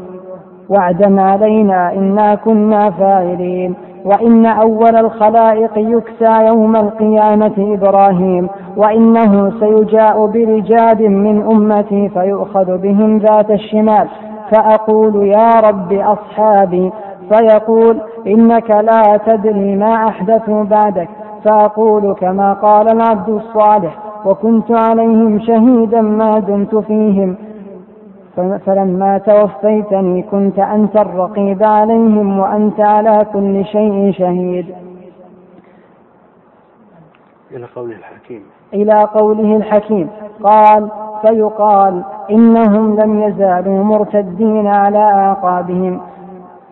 S2: وعدا علينا إنا كنا فاعلين. وإن أول الخلائق يكسى يوم القيامة إبراهيم وإنه سيجاء برجال من أمتي فيؤخذ بهم ذات الشمال. فأقول يا رب أصحابي فيقول إنك لا تدري ما أحدثوا بعدك. فأقول كما قال العبد الصالح وكنت عليهم شهيدا ما دمت فيهم. فلما توفيتني كنت أنت الرقيب عليهم وأنت على كل شيء شهيد.
S1: إلى قوله الحكيم.
S2: إلى قوله الحكيم. قال فيقال إنهم لم يزالوا مرتدين على أعقابهم.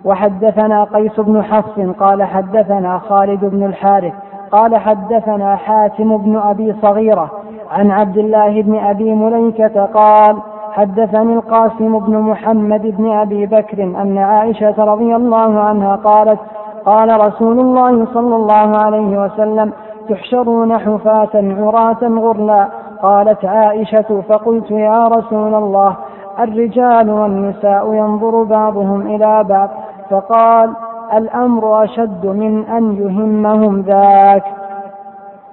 S2: وحدثنا قيس بن حفص قال حدثنا خالد بن الحارث قال حدثنا حاتم بن أبي صغيرة عن عبد الله بن أبي مليكة قال حدثني القاسم بن محمد بن أبي بكر أن عائشة رضي الله عنها قالت قال رسول الله صلى الله عليه وسلم تحشرون حفاة عراة غرلا. قالت عائشة فقلت يا رسول الله الرجال والنساء ينظر بعضهم إلى بعض. فقال الأمر أشد من أن يهمهم ذاك.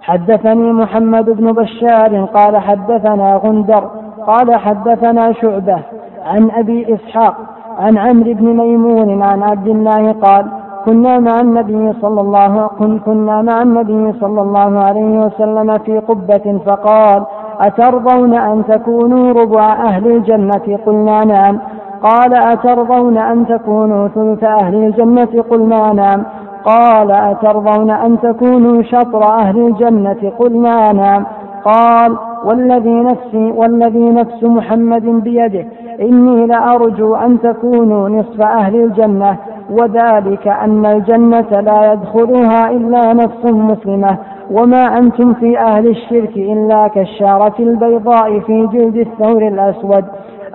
S2: حدثني محمد بن بشار قال حدثنا غندر قال حدثنا شعبة عن أبي إسحاق عن عمرو بن ميمون عن عبد الله قال كنا مع النبي صلى الله كنا مع النبي صلى الله عليه وسلم في قبة فقال أترضون أن تكونوا ربع أهل الجنة؟ قلنا نعم. قال أترضون أن تكونوا ثلث أهل الجنة؟ قلنا نعم. قال أترضون أن تكونوا شطر أهل الجنة؟ قلنا نعم. قال والذي نفسي والذي نفس محمد بيده. إني لأرجو أن تكونوا نصف أهل الجنة وذلك أن الجنة لا يدخلها إلا نفس مسلمة. وما أنتم في أهل الشرك إلا كالشارة البيضاء في جلد الثور الأسود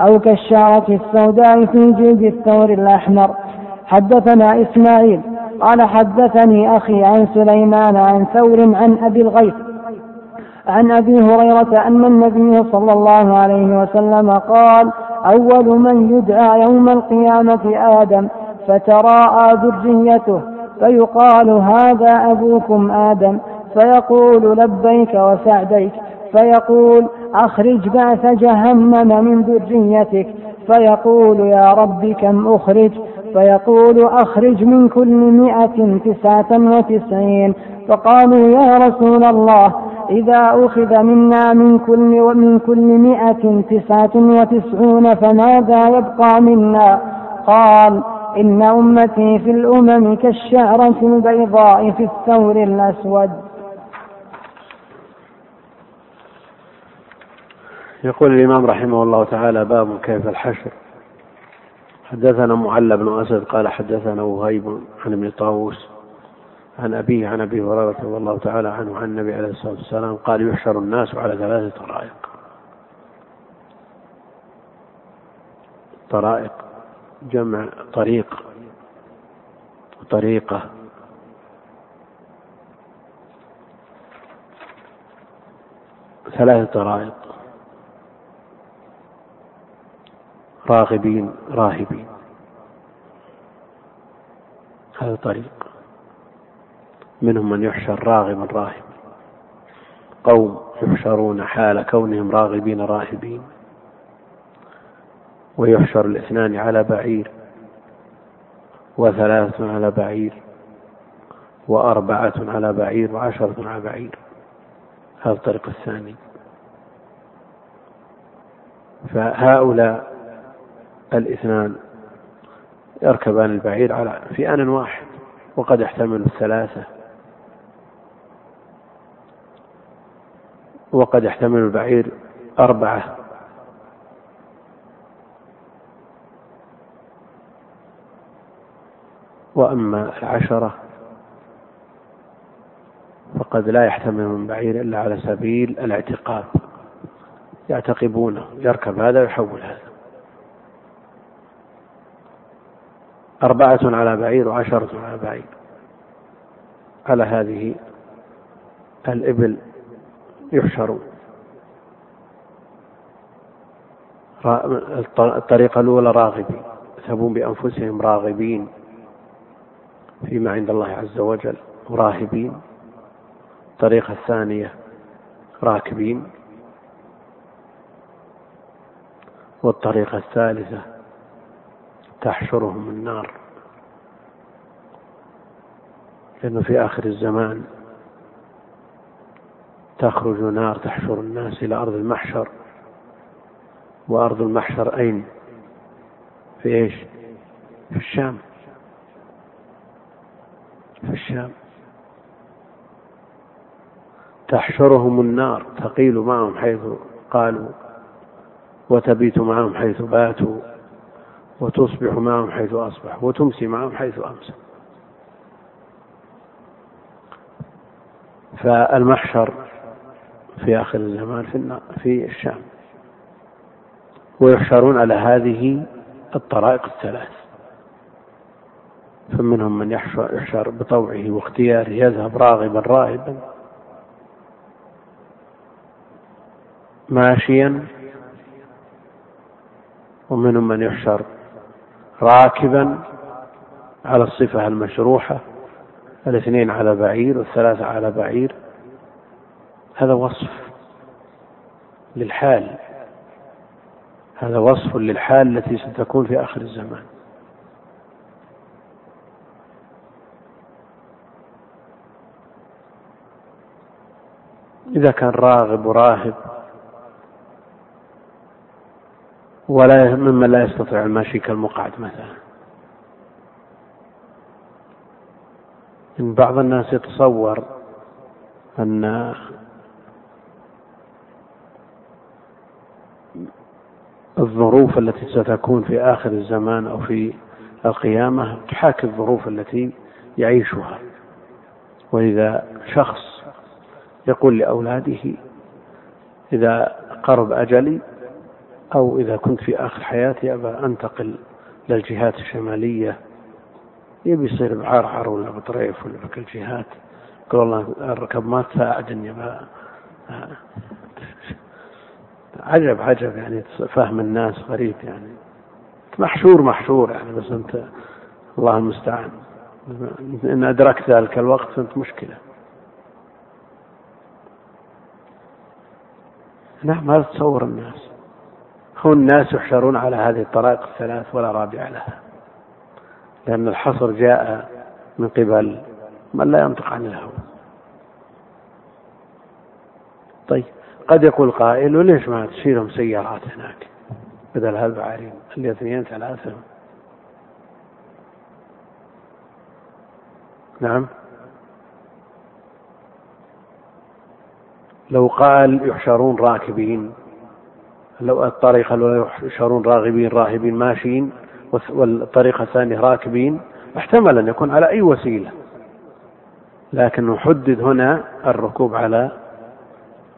S2: أو كالشارة السوداء في جلد الثور الأحمر. حدثنا إسماعيل قال حدثني أخي عن سليمان عن ثور عن أبي الغيث عن أبي هريرة أن النبي صلى الله عليه وسلم قال أول من يدعى يوم القيامة آدم فتراءى ذريته فيقال هذا أبوكم آدم. فيقول لبيك وسعديك. فيقول أخرج بعث جهنم من ذريتك. فيقول يا رب كم أخرج؟ فيقول أخرج من كل مئة تسعة وتسعين. فقالوا يا رسول الله إذا أخذ منا من كل من كل مئة تسعة وتسعون فماذا يبقى منا؟ قال إن أمتي في الأمم كالشعرة البيضاء في الثور الأسود.
S1: يقول الإمام رحمه الله تعالى باب كيف الحشر حدثنا معل بن أسد قال حدثنا وهيب عن ابن طاووس عن أبيه عن أبي هريرة رضي الله تعالى عنه عن النبي عليه الصلاة والسلام قال يحشر الناس على ثلاثة طرائق. طرائق جمع طريق طريقة ثلاث طرائق. راغبين راهبين. هذا طريق. منهم من يحشر راغبا راهبا. قوم يحشرون حال كونهم راغبين راهبين. ويحشر الاثنان على بعير. وثلاثة على بعير. وأربعة على بعير. وعشرة على بعير. هذا الطريق الثاني. فهؤلاء الاثنان يركبان البعير على في آن واحد. وقد يحتمل الثلاثة. وقد يحتمل البعير أربعة. وأما العشرة فقد لا يحتمل من بعير إلا على سبيل الاعتقاب يعتقبونه يركب هذا ويحول هذا. أربعة على بعير وعشرة على بعير. على هذه الإبل يحشرون الطريقة الأولى راغبين يذهبون بأنفسهم راغبين فيما عند الله عز وجل راهبين. الطريقة الثانية راكبين. والطريقة الثالثة تحشرهم النار. لأنه في آخر الزمان تخرج نار تحشر الناس إلى أرض المحشر وأرض المحشر أين؟ في إيش؟ في الشام في الشام تحشرهم النار تقيل معهم حيث قالوا وتبيت معهم حيث باتوا وتصبح معهم حيث أصبح وتمسي معهم حيث أمسى فالمحشر في آخر الزمان في, في الشام. ويحشرون على هذه الطرائق الثلاث. فمنهم من يحشر بطوعه واختياره يذهب راغبا راهبا. ماشيا. ومنهم من يحشر راكبا على الصفة المشروحة الاثنين على بعير والثلاثة على بعير. هذا وصف للحال. هذا وصف للحال التي ستكون في آخر الزمان. إذا كان راغب وراهب ولا ممن لا يستطيع المشي كالمقعد مثلا. إن بعض الناس يتصور أن الظروف التي ستكون في آخر الزمان أو في القيامة تحاكي الظروف التي يعيشها. وإذا شخص يقول لأولاده إذا قرب أجلي أو إذا كنت في آخر حياتي أبى أنتقل للجهات الشمالية. يبي يصير بعرعر ولا بطريف ولا بكل الجهات. يقول والله الركب ما تساعدني عجب عجب يعني فهم الناس غريب يعني. محشور محشور يعني بس أنت الله المستعان. إن أدركت ذلك الوقت فأنت مشكلة. نعم هذا تصور الناس. هو الناس يحشرون على هذه الطرائق الثلاث ولا رابع لها. لأن الحصر جاء من قبل من لا ينطق عن الهوى. طيب. قد يقول قائل وليش ما تشيلهم سيارات هناك؟ بدل هالبعارين اللي اثنين ثلاثة. نعم. لو قال يحشرون راكبين لو الطريقة لو يحشرون راغبين راهبين ماشيين والطريقة الثانية راكبين احتمل أن يكون على أي وسيلة. لكنه حدد هنا الركوب على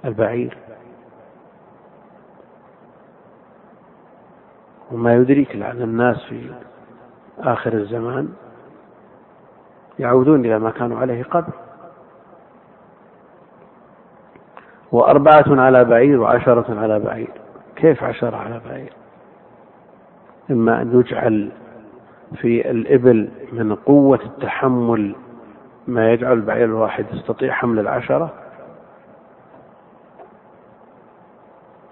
S1: البعير. وما يدريك لعل الناس في آخر الزمان يعودون إلى ما كانوا عليه قبل. وأربعة على بعير وعشرة على بعير. كيف عشرة على بعير؟ إما أن يجعل في الإبل من قوة التحمل ما يجعل البعير الواحد يستطيع حمل العشرة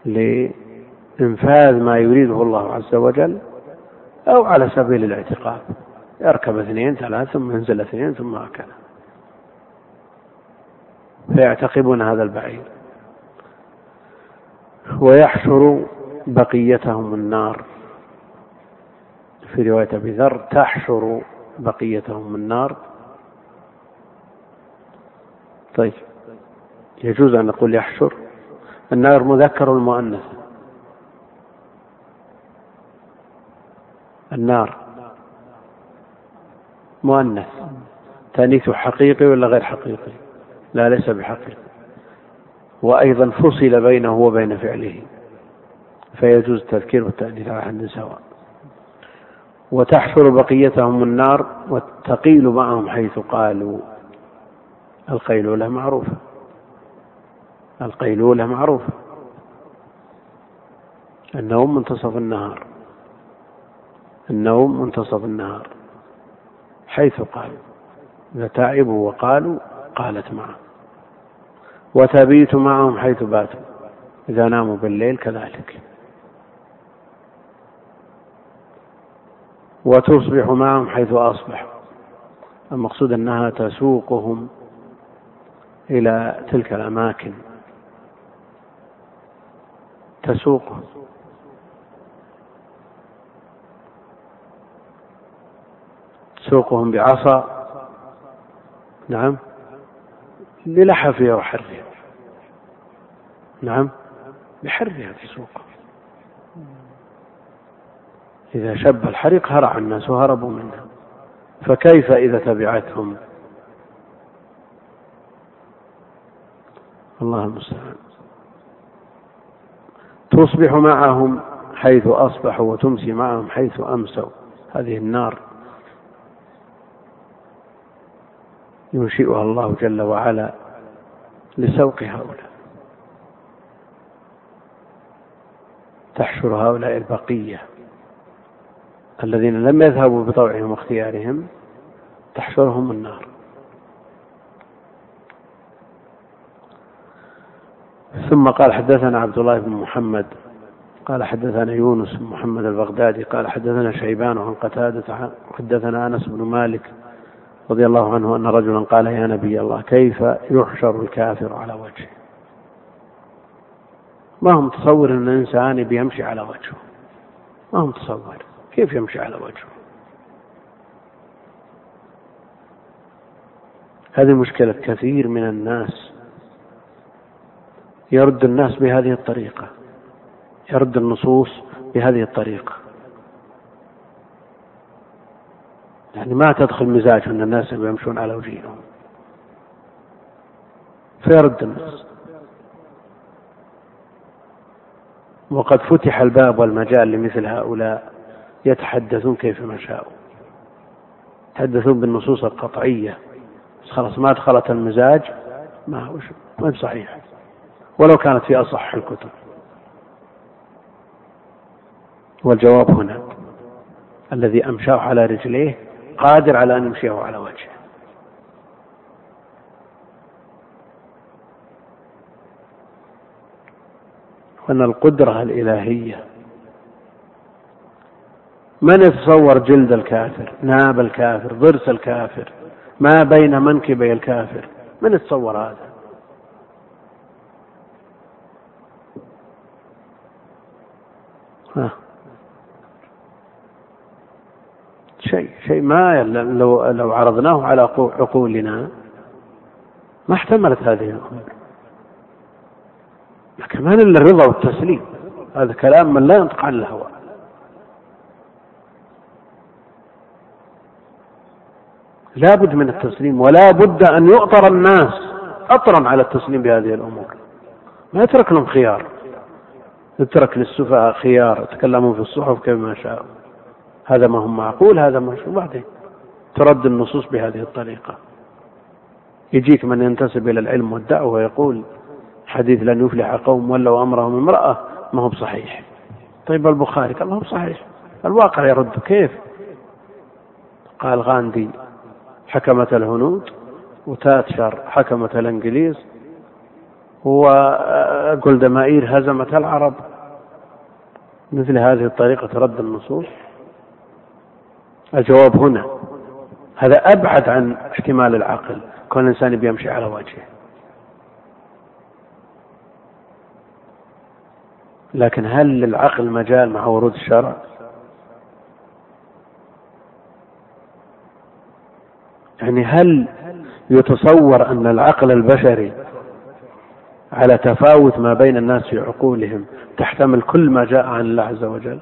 S1: لإنفاذ ما يريده الله عز وجل أو على سبيل الاعتقاد. يركب اثنين ثلاثة ثم ينزل اثنين ثم هكذا. فيعتقبون هذا البعير. ويحشر بقيتهم النار. في رواية أبي ذر تحشر بقيتهم النار. طيب يجوز أن نقول يحشر؟ النار مذكر المؤنث. النار مؤنث. تانيث حقيقي ولا غير حقيقي؟ لا ليس بحقيقي. وأيضا فصل بينه وبين فعله. فيجوز التذكير والتأنيث على حد سواء. وتحشر بقيتهم النار وتقيل معهم حيث قالوا. القيلولة معروفة. القيلولة معروفة. النوم منتصف النهار. النوم منتصف النهار. حيث قالوا إذا تعبوا وقالوا قالت معه وتبيت معهم حيث باتوا. إذا ناموا بالليل كذلك. وتصبح معهم حيث أصبحوا. المقصود أنها تسوقهم إلى تلك الأماكن. تسوقهم تسوقهم بعصا. نعم. للحفها وحرها نعم. بحرها تسوقهم إذا شب الحريق هرع الناس وهربوا منها فكيف إذا تبعتهم؟ الله المستعان. تصبح معهم حيث أصبحوا وتمسي معهم حيث أمسوا. هذه النار ينشئها الله جل وعلا لسوق هؤلاء. تحشر هؤلاء البقية الذين لم يذهبوا بطوعهم واختيارهم تحشرهم النار. ثم قال حدثنا عبد الله بن محمد قال حدثنا يونس بن محمد البغدادي قال حدثنا شيبان عن قتادة حدثنا أنس بن مالك رضي الله عنه أن رجلا قال يا نبي الله كيف يحشر الكافر على وجهه؟ ما هم متصور أن الإنسان بيمشي على وجهه؟ ما هم متصور كيف يمشي على وجهه؟ هذه مشكلة كثير من الناس. يرد الناس بهذه الطريقة. يرد النصوص بهذه الطريقة. يعني ما تدخل مزاج أن الناس يمشون على وجيههم فيرد الناس. وقد فتح الباب والمجال لمثل هؤلاء. يتحدثون كيفما شاءوا. يتحدثون بالنصوص القطعية. بس خلاص ما دخلت المزاج. ما هو ما صحيح. ولو كانت في أصح الكتب. والجواب هنا الذي أمشاه على رجليه قادر على أن يمشيه على وجهه. وأن القدرة الإلهية. من يتصور جلد الكافر ناب الكافر ضرس الكافر ما بين منكبي الكافر؟ من يتصور هذا؟ شيء شيء ما لو لو عرضناه على عقولنا ما احتملت هذه الأمور. لكن ما الا الرضا والتسليم. هذا كلام من لا ينطق عن الهوى. لا بد من التسليم ولا بد أن يؤطر الناس أطرا على التسليم بهذه الأمور. ما يترك لهم خيار. يترك للسفهاء خيار يتكلمون في الصحف كما شاءوا هذا ما هو معقول هذا ما شو بعدين ترد النصوص بهذه الطريقة. يجيك من ينتسب إلى العلم والدعوة ويقول حديث لن يفلح قوم ولوا أمرهم امرأة ما هو بصحيح. طيب البخاري؟ قال ما هو بصحيح. الواقع يرد. كيف؟ قال غاندي حكمة الهنود وتاتشر حكمة الإنجليز وجولدمائير هزمت العرب. مثل هذه الطريقة رد النصوص. الجواب هنا. هذا أبعد عن احتمال العقل كون الإنسان بيمشي على وجهه. لكن هل للعقل مجال مع ورود الشرع؟ يعني هل يتصور أن العقل البشري على تفاوت ما بين الناس في عقولهم تحتمل كل ما جاء عن الله عز وجل.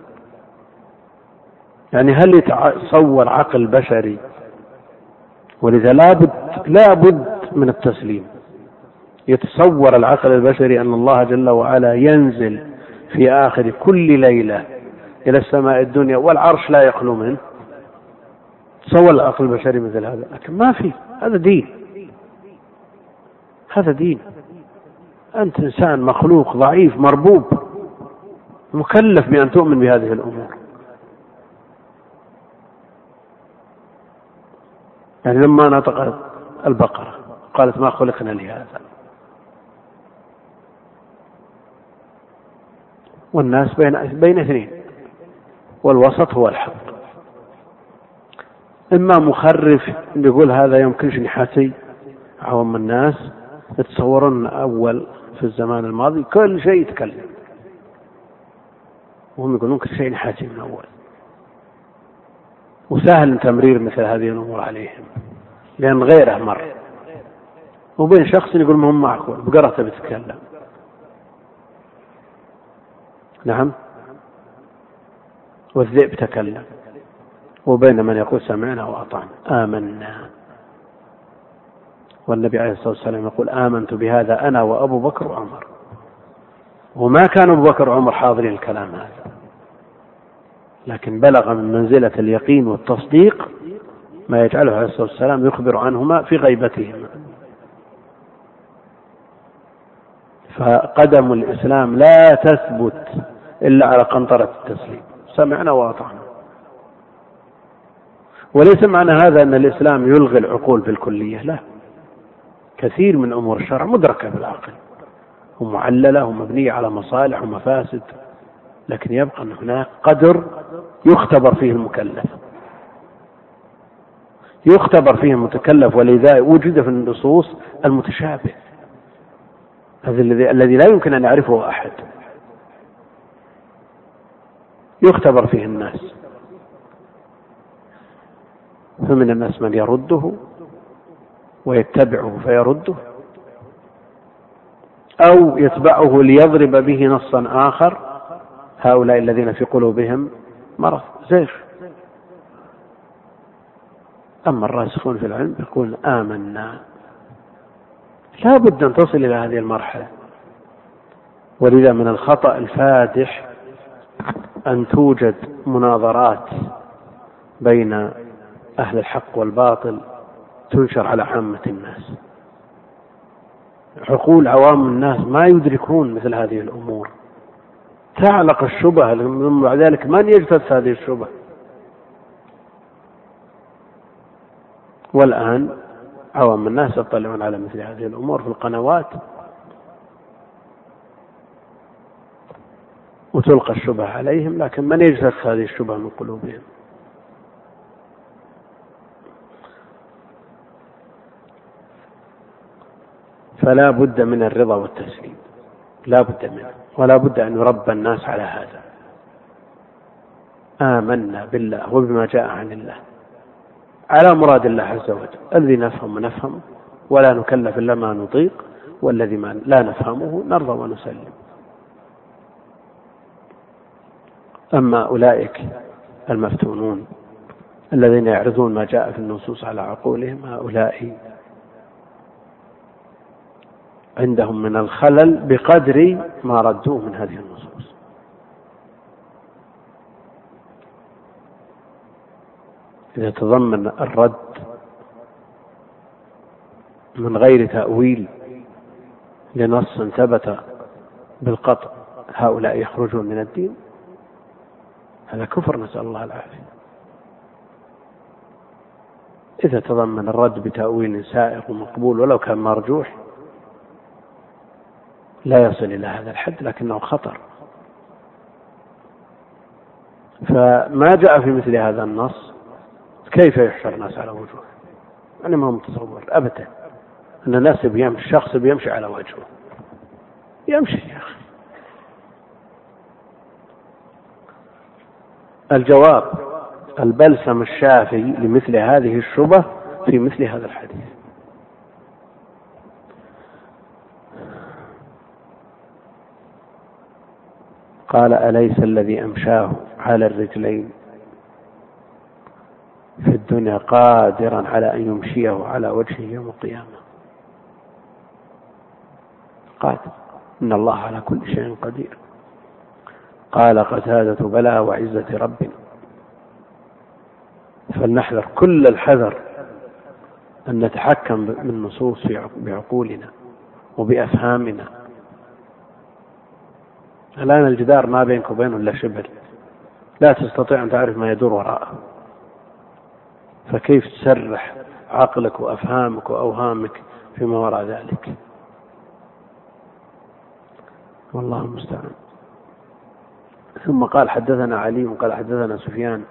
S1: يعني هل يتصور عقل بشري؟ ولذا لابد لابد من التسليم. يتصور العقل البشري أن الله جل وعلا ينزل في آخر كل ليلة إلى السماء الدنيا والعرش لا يخلو منه. تصور العقل البشري مثل هذا. لكن ما في. هذا دين. هذا دين. أنت إنسان مخلوق ضعيف مربوب مكلف بأن تؤمن بهذه الأمور. يعني لما نطقت البقرة قالت ما خلقنا لهذا. والناس بين بين اثنين والوسط هو الحق. إما مخرف يقول هذا يمكنش نحاتي عوام الناس يتصورون أول في الزمان الماضي كل شيء يتكلم. وهم يقولون كل شيء نحاتي من أول. وسهل تمرير مثل هذه الأمور عليهم. لأن غيره مر. وبين شخص يقول ما هم معقول بقرة بتتكلم نعم. والذئب تكلم. وبين من يقول سمعنا وأطعنا. آمنا. والنبي عليه الصلاة والسلام يقول آمنت بهذا أنا وأبو بكر وعمر. وما كان أبو بكر وعمر حاضرين الكلام هذا. لكن بلغ من منزلة اليقين والتصديق ما يجعله عليه الصلاة والسلام يخبر عنهما في غيبتهما فقدم الإسلام لا تثبت إلا على قنطرة التسليم. سمعنا وأطعنا. وليس معنى هذا أن الإسلام يلغي العقول بالكلية لا. كثير من أمور الشرع مدركة بالعقل. ومعللة ومبنية على مصالح ومفاسد. لكن يبقى أن هناك قدر يختبر فيه المكلف. يختبر فيه المتكلف ولذا وجد في النصوص المتشابه. هذا الذي الذي لا يمكن أن يعرفه أحد. يختبر فيه الناس. فمن الناس من يرده ويتبعه فيرده أو يتبعه ليضرب به نصا آخر هؤلاء الذين في قلوبهم مرض زيغ أما الراسخون في العلم يقول آمنا. لا بد أن تصل إلى هذه المرحلة. ولذا من الخطأ الفادح أن توجد مناظرات بين أهل الحق والباطل تنشر على عامة الناس. عقول عوام الناس ما يدركون مثل هذه الأمور. تعلق الشبهة ثم بعد ذلك من يجتث هذه الشبهة والآن عوام الناس يطلعون على مثل هذه الأمور في القنوات. وتلقى الشبهة عليهم لكن من يجتث هذه الشبهة من قلوبهم؟ فلا بد من الرضا والتسليم. لا بد منه. ولا بد أن يربى الناس على هذا. آمنا بالله وبما جاء عن الله. على مراد الله عز وجل. الذي نفهم نفهم. ولا نكلف إلا ما نطيق. والذي ما لا نفهمه نرضى ونسلم. أما أولئك المفتونون الذين يعرضون ما جاء في النصوص على عقولهم هؤلاء عندهم من الخلل بقدر ما ردوه من هذه النصوص. إذا تضمن الرد من غير تأويل لنص ثبت بالقطع هؤلاء يخرجون من الدين هذا كفر نسأل الله العافية. إذا تضمن الرد بتأويل سائق ومقبول ولو كان مرجوح لا يصل إلى هذا الحد لكنه خطر. فما جاء في مثل هذا النص؟ كيف يحشر الناس على وجوه أنا ما متصور أبدا. أن الناس بيمشي الشخص بيمشي على وجهه. يمشي يا أخي. الجواب البلسم الشافي لمثل هذه الشبه في مثل هذا الحديث. قال أليس الذي أمشاه على الرجلين في الدنيا قادرا على أن يمشيه على وجهه يوم القيامة؟ قادر. إن الله على كل شيء قدير. قال قتادة بلى وعزة ربنا فلنحذر كل الحذر أن نتحكم بالنصوص بعقولنا وبأفهامنا. الآن الجدار ما بينك وبينه إلا شبر لا تستطيع أن تعرف ما يدور وراءه. فكيف تسرح عقلك وأفهامك وأوهامك فيما وراء ذلك؟ والله المستعان. ثم قال حدثنا علي وقال حدثنا سفيان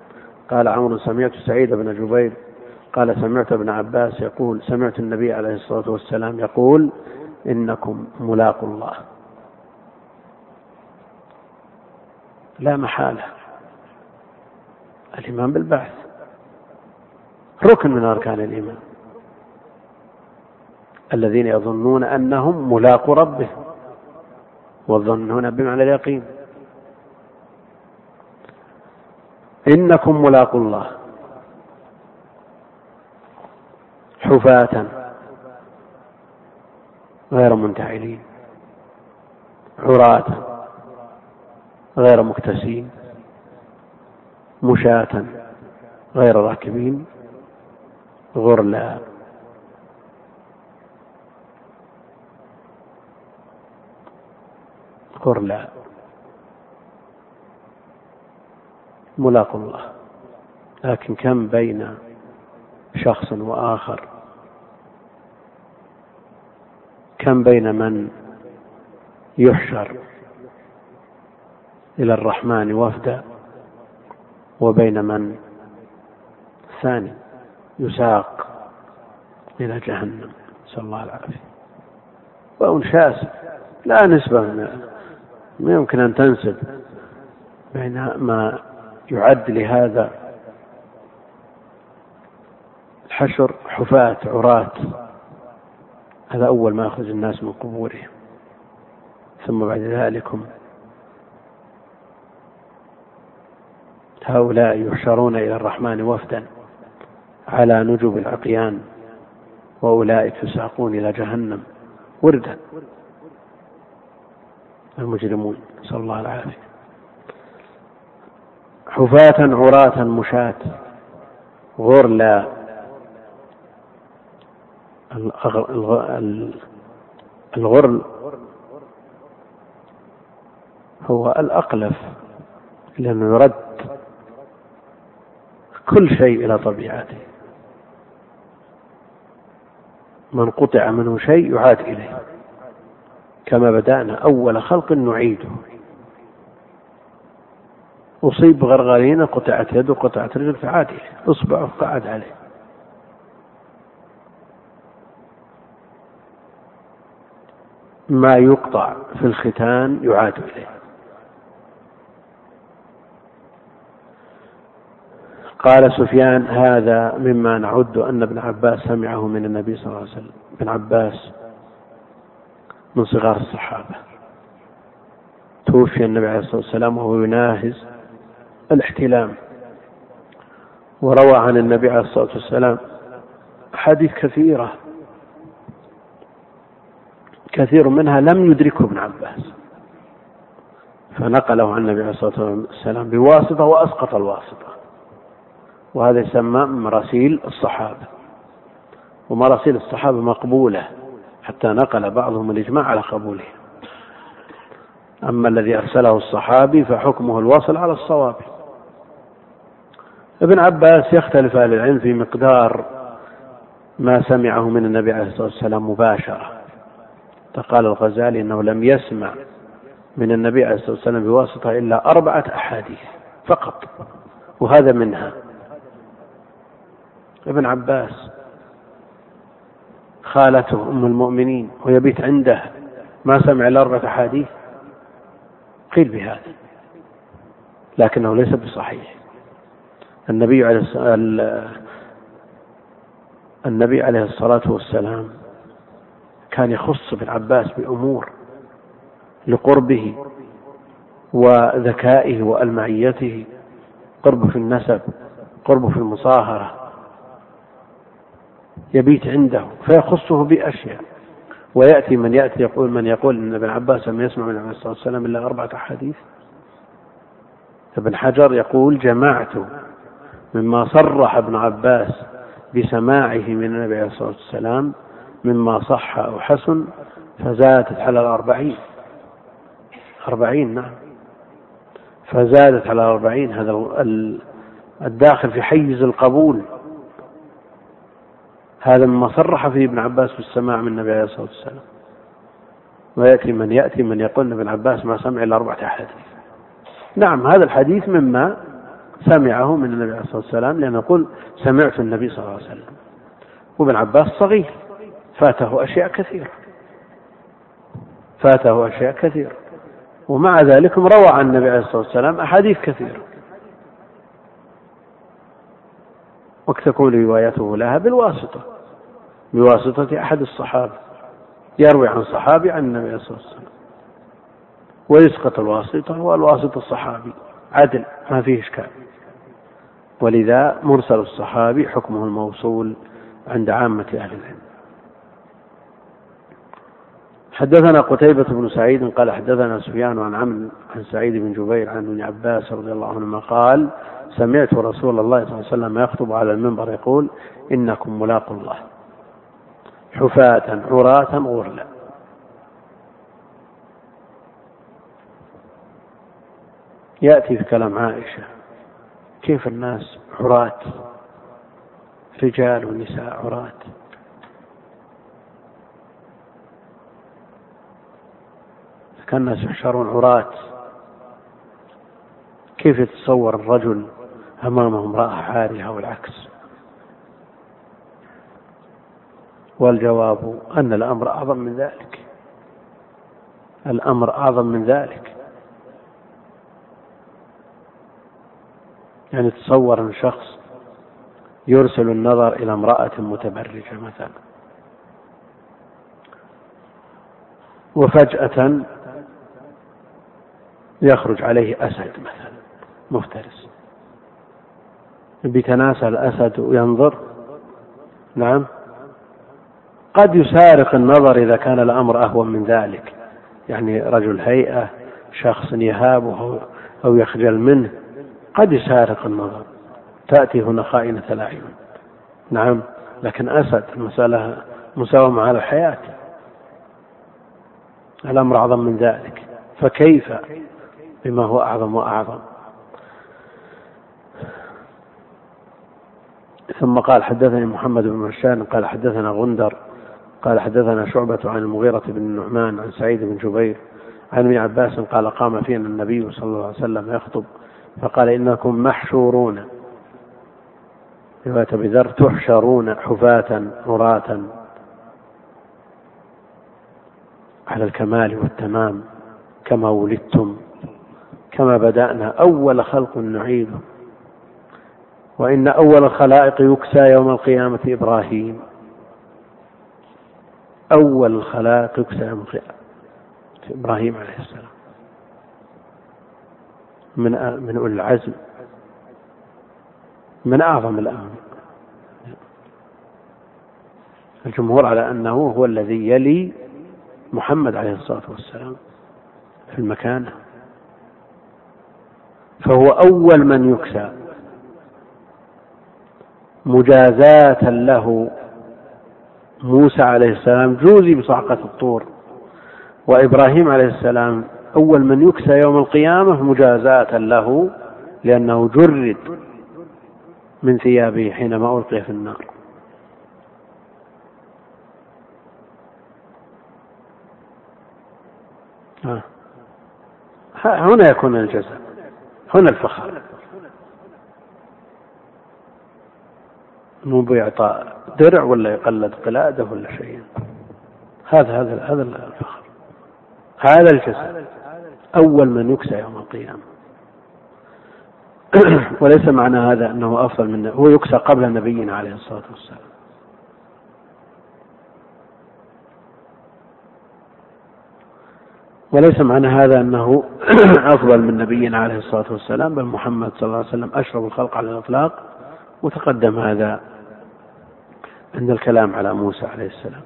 S1: قال عمرو سمعت سعيد بن جبير قال سمعت ابن عباس يقول سمعت النبي عليه الصلاة والسلام يقول إنكم ملاقوا الله. لا محالة. الإيمان بالبعث. ركن من أركان الإيمان. الذين يظنون أنهم ملاقوا ربهم والظن هنا بمعنى اليقين. إنكم ملاقوا الله. حفاة غير منتعلين. عراة غير مكتسين مشاة غير راكبين غرلا. غرلا. ملاق الله. لكن كم بين شخص وآخر؟ كم بين من يحشر؟ إلى الرحمن وفدا وبين من؟ ثاني يساق إلى جهنم. نسأل الله العافية. وأنشاس لا نسبة ما يمكن أن تنسب بين ما يعد لهذا الحشر حفاة عراة. هذا أول ما يخرج الناس من قبورهم. ثم بعد ذلكم هؤلاء يحشرون إلى الرحمن وفدا على نجب العقيان وأولئك يساقون إلى جهنم وردا. المجرمون نسأل الله العافية. حفاة عراة مشاة غرلا الغرل هو الأقلف لأنه يرد كل شيء إلى طبيعته. من قطع منه شيء يعاد إليه. كما بدأنا أول خلق نعيده. أصيب بغرغرينة قطعت يده قطعت رجل فعاد إليه. إصبعه فعاد عليه. ما يقطع في الختان يعاد إليه. قال سفيان هذا مما نعد أن ابن عباس سمعه من النبي صلى الله عليه وسلم. ابن عباس من صغار الصحابة. توفي النبي عليه الصلاة والسلام وهو يناهز الاحتلام. وروى عن النبي عليه الصلاة والسلام أحاديث كثيرة. كثير منها لم يدركه ابن عباس. فنقله عن النبي عليه الصلاة والسلام بواسطة وأسقط الواسطة. وهذا يسمى مراسيل الصحابة. ومراسيل الصحابة مقبولة حتى نقل بعضهم الإجماع على قبوله أما الذي أرسله الصحابي فحكمه الوصل على الصواب. ابن عباس يختلف أهل العلم في مقدار ما سمعه من النبي عليه الصلاة والسلام مباشرة. فقال الغزالي أنه لم يسمع من النبي عليه الصلاة والسلام بواسطة إلا أربعة أحاديث فقط وهذا منها. ابن عباس خالته أم المؤمنين ويبيت عنده ما سمع إلا أربعة أحاديث. قيل بهذا لكنه ليس بصحيح. النبي عليه النبي عليه الصلاة والسلام كان يخص ابن عباس بأمور لقربه وذكائه وألمعيته قربه في النسب قربه في المصاهرة. يبيت عنده فيخصه بأشياء. ويأتي من يأتي يقول من يقول أن ابن عباس لم يسمع من عليه وسلم إلا أربعة أحاديث. ابن حجر يقول جمعت مما صرح ابن عباس بسماعه من النبي عليه الصلاة والسلام مما صح أو حسن فزادت على الأربعين. أربعين نعم. فزادت على الأربعين. هذا الداخل في حيز القبول. هذا مما صرح فيه ابن عباس في السماع من النبي عليه الصلاة والسلام. ويأتي من يأتي من يقول ان ابن عباس ما سمع إلا أربعة أحاديث. نعم هذا الحديث مما سمعه من النبي عليه الصلاة والسلام لأنه يقول سمعت النبي صلى الله عليه وسلم. وابن عباس صغير فاته أشياء كثيرة. فاته أشياء كثيرة. ومع ذلك روى عن النبي عليه الصلاة والسلام أحاديث كثيرة. وتكون روايته لها بالواسطة. بواسطة أحد الصحابة. يروي عن صحابي عن النبي صلى الله عليه وسلم. ويسقط الواسطة والواسطة الصحابي. عدل ما فيه إشكال. ولذا مرسل الصحابي حكمه الموصول عند عامة أهل العلم. حدثنا قتيبة بن سعيد قال حدثنا سفيان عن عمرو عن سعيد بن جبير عن ابن عباس رضي الله عنهما قال سمعت رسول الله صلى الله عليه وسلم يخطب على المنبر يقول إنكم ملاقوا الله. حفاة عراة غرلا. يأتي في كلام عائشة. كيف الناس عراة؟ رجال ونساء عراة. كان الناس يحشرون عراة. كيف يتصور الرجل أمامه امرأة عارية العكس والجواب أن الأمر أعظم من ذلك. الأمر أعظم من ذلك. يعني تصور أن شخص يرسل النظر إلى امرأة متبرجة مثلا. وفجأة يخرج عليه أسد مثلا مفترس. بيتناسى الأسد وينظر. نعم. قد يسارق النظر إذا كان الأمر أهون من ذلك. يعني رجل هيئة شخص يهابه أو يخجل منه قد يسارق النظر. تأتي هنا خائنة الأعين. نعم. لكن أسد المسألة مساومة على الحياة الأمر أعظم من ذلك. فكيف بما هو أعظم وأعظم؟ ثم قال حدثني محمد بن مشان قال حدثنا غندر قال حدثنا شعبة عن المغيرة بن النعمان عن سعيد بن جبير عن ابن عباس قال قام فينا النبي صلى الله عليه وسلم يخطب فقال إنكم محشورون. رواية أبي ذر تحشرون حفاة عراة على الكمال والتمام كما ولدتم كما بدأنا أول خلق نعيده. وإن أول الخلائق يكسى يوم القيامة إبراهيم. أول الخلائق يكسى يوم القيامة إبراهيم عليه السلام. من من أولي العزم. من أعظم الأمم الجمهور على أنه هو الذي يلي محمد عليه الصلاة والسلام في المكانة فهو أول من يكسى. مجازاة له. موسى عليه السلام جوزي بصعقة الطور وإبراهيم عليه السلام أول من يكسى يوم القيامة مجازاة له لأنه جرد من ثيابه حينما ألقي في النار. هنا يكون الجزاء هنا الفخر. مو بإعطاء درع ولا يقلد قلادة ولا شيء. هذا هذا هذا الفخر. هذا الجزاء أول من يكسى يوم القيامة. وليس معنى هذا أنه أفضل من هو يكسى قبل نبينا عليه الصلاة والسلام. وليس معنى هذا أنه أفضل من نبينا عليه الصلاة والسلام بل محمد صلى الله عليه وسلم أشرف الخلق على الإطلاق. وتقدم هذا عند الكلام على موسى عليه السلام.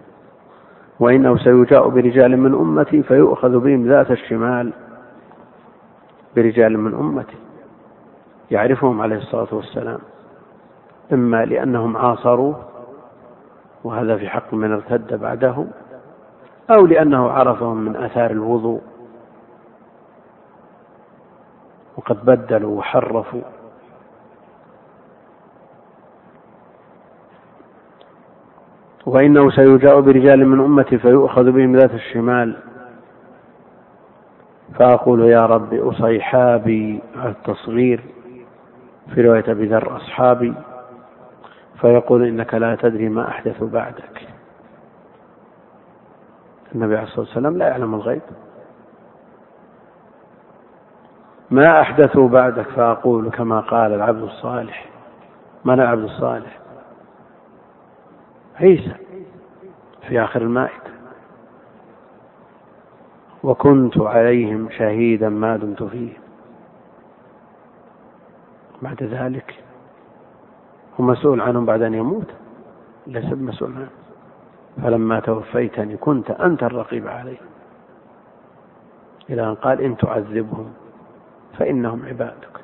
S1: وإنه سيجاء برجال من أمتي فيؤخذ بهم ذات الشمال برجال من أمتي. يعرفهم عليه الصلاة والسلام. إما لأنهم عاصروه وهذا في حق من ارتد بعده أو لأنه عرفهم من آثار الوضوء وقد بدلوا وحرفوا. وإنه سيجاء برجال من أمتي فيؤخذ بهم ذات الشمال. فأقول يا رب أصيحابي التصغير في رواية أبي ذر أصحابي فيقول إنك لا تدري ما أحدث بعدك. النبي عليه الصلاة والسلام لا يعلم الغيب. ما أحدثوا بعدك؟ فأقول كما قال العبد الصالح. من العبد الصالح؟ عيسى في آخر المائدة. وكنت عليهم شهيدا ما دمت فيه بعد ذلك هو مسؤول عنهم بعد أن يموت. ليس بمسؤول عنه فلما توفيتني كنت أنت الرقيب عليه إلى أن قال إن تعذبهم فإنهم عبادك.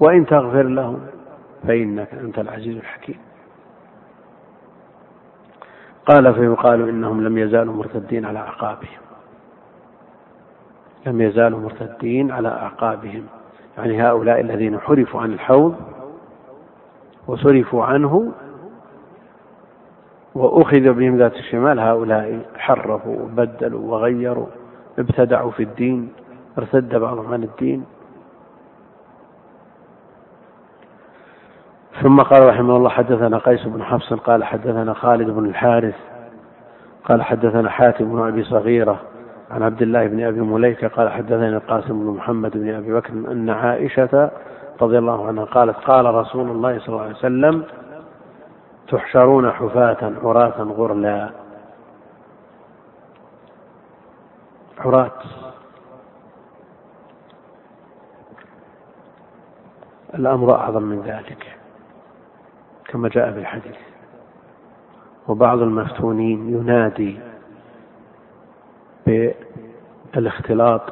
S1: وإن تغفر لهم فإنك أنت العزيز الحكيم. قال فيقال إنهم لم يزالوا مرتدين على أعقابهم. لم يزالوا مرتدين على أعقابهم. يعني هؤلاء الذين حرفوا عن الحوض وصرفوا عنه وأخذ بهم ذات الشمال هؤلاء حرفوا وبدلوا وغيروا ابتدعوا في الدين ارتد بعضهم عن الدين. ثم قال رحمه الله حدثنا قيس بن حفص قال حدثنا خالد بن الحارث قال حدثنا حاتم بن أبي صغيرة عن عبد الله بن أبي مليكه قال حدثنا القاسم بن محمد بن أبي بكر أن عائشة رضي الله عنها قالت قال رسول الله صلى الله عليه وسلم تحشرون حفاة عراة غرلا. عراة الأمر أعظم من ذلك. كما جاء في الحديث وبعض المفتونين ينادي بالاختلاط.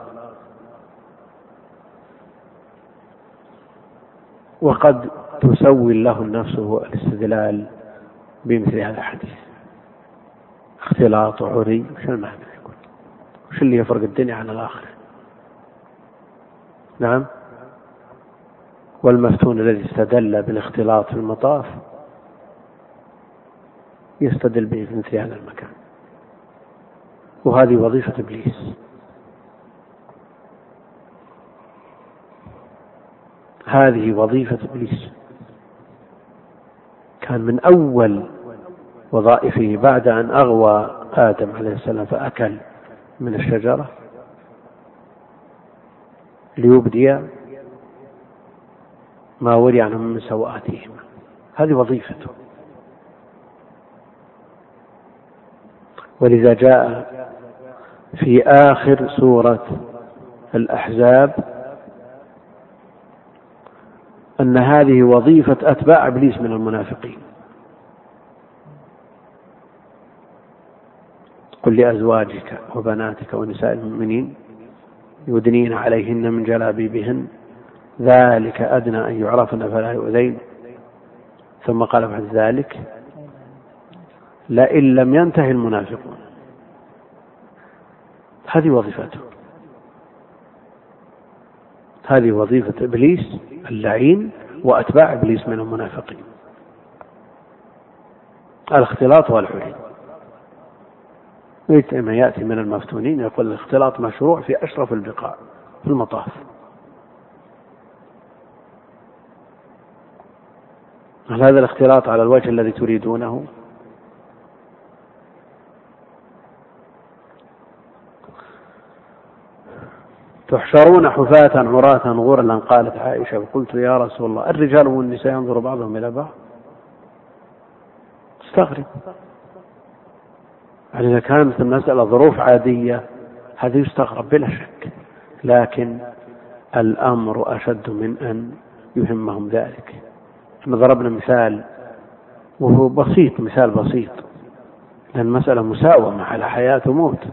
S1: وقد تسول له النفس الاستدلال بمثل هذا الحديث. اختلاط وعري وش المعنى يقول؟ وش اللي يفرق الدنيا عن الآخرة؟ نعم؟ والمفتون الذي استدل بالاختلاط في المطاف يستدل به في مثل هذا المكان. وهذه وظيفة إبليس. هذه وظيفة إبليس. كان من أول وظائفه بعد أن أغوى آدم عليه السلام فأكل من الشجرة ليبدي ما وري عنهم من سوآتهما هذه وظيفته. ولذا جاء في آخر سورة الأحزاب أن هذه وظيفة أتباع إبليس من المنافقين. قل لأزواجك وبناتك ونساء المؤمنين يدنين عليهن من جلابيبهن ذلك أدنى أن يعرفن فلا يؤذين. ثم قال بعد ذلك لئن لم ينتهي المنافقون. هذه وظيفته. هذه وظيفة إبليس اللعين وأتباع إبليس من المنافقين. الاختلاط والحلول ما يأتي من المفتونين يقول الاختلاط مشروع في أشرف البقاع في المطاف. هل هذا الاختلاط على الوجه الذي تريدونه؟ تحشرون حفاة عراة غرلا قالت عائشة وقلت يا رسول الله الرجال والنساء ينظر بعضهم إلى بعض. استغرب يعني إذا كانت المسألة ظروف عادية هذا يستغرب بلا شك. لكن الأمر أشد من أن يهمهم ذلك. إحنا ضربنا مثال وهو بسيط مثال بسيط. لأن المسألة مساومة على حياة وموت.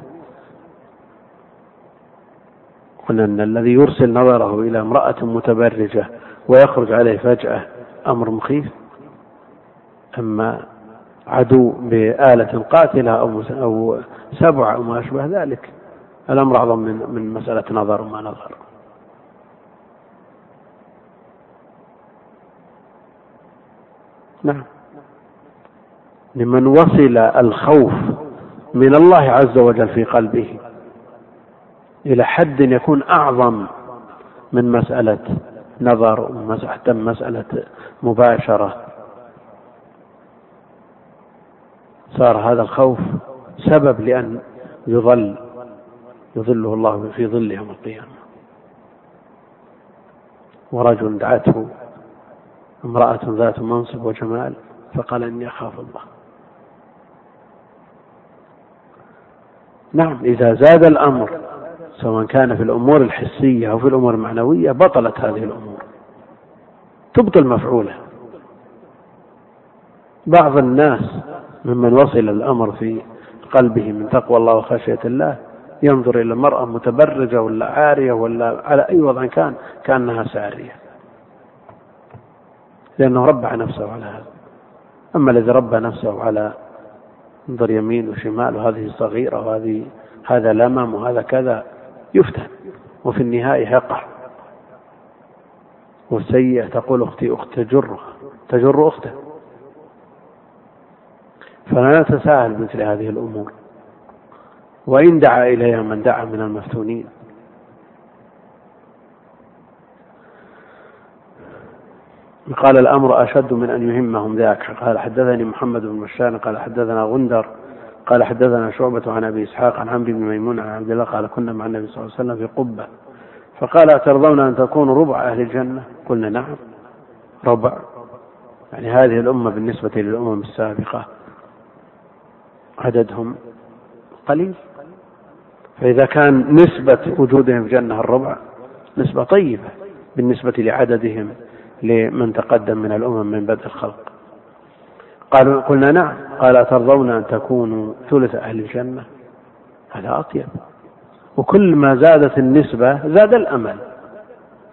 S1: قلنا أن الذي يرسل نظره إلى امرأة متبرجة ويخرج عليه فجأة أمر مخيف؟ أما عدو بآلة قاتلة أو أو سبع أو ما أشبه ذلك الأمر أعظم من من مسألة نظر وما نظر. نعم. لمن وصل الخوف من الله عز وجل في قلبه إلى حد يكون أعظم من مسألة نظر حتى مسألة مباشرة. صار هذا الخوف سبب لأن يظل يظله الله في ظل يوم القيامة. ورجل دعته امرأة ذات منصب وجمال فقال إني أخاف الله. نعم إذا زاد الأمر سواء كان في الأمور الحسية أو في الأمور المعنوية بطلت هذه الأمور. تبطل مفعوله بعض الناس ممن وصل الأمر في قلبه من تقوى الله وخشية الله ينظر إلى المرأة متبرجة ولا عارية ولا على أي وضع كان كأنها سارية. لأنه ربع نفسه على هذا. أما الذي ربى نفسه على انظر يمين وشمال وهذه صغيرة وهذه هذا لمم وهذا كذا يفتن وفي النهاية يقع. والسيئة تقول أختي أخت تجرها تجر أخته. فلا نتساهل مثل هذه الأمور. وإن دعا إليها من دعا من المفتونين. قال الأمر أشد من أن يهمهم ذاك. قال حدثني محمد بن بشار قال حدثنا غندر قال حدثنا شعبة عن أبي إسحاق عن عمرو بن ميمون عن عبد الله قال كنا مع النبي صلى الله عليه وسلم في قبة. فقال أترضون أن تكونوا ربع أهل الجنة؟ قلنا نعم. ربع. يعني هذه الأمة بالنسبة للأمم السابقة عددهم قليل. فإذا كان نسبة وجودهم في الجنة الربع نسبة طيبة بالنسبة لعددهم لمن تقدم من الأمم من بدء الخلق. قالوا قلنا نعم. قال ترضون أن تكونوا ثلث أهل الجنة؟ هذا أطيب. وكل ما زادت النسبة زاد الأمل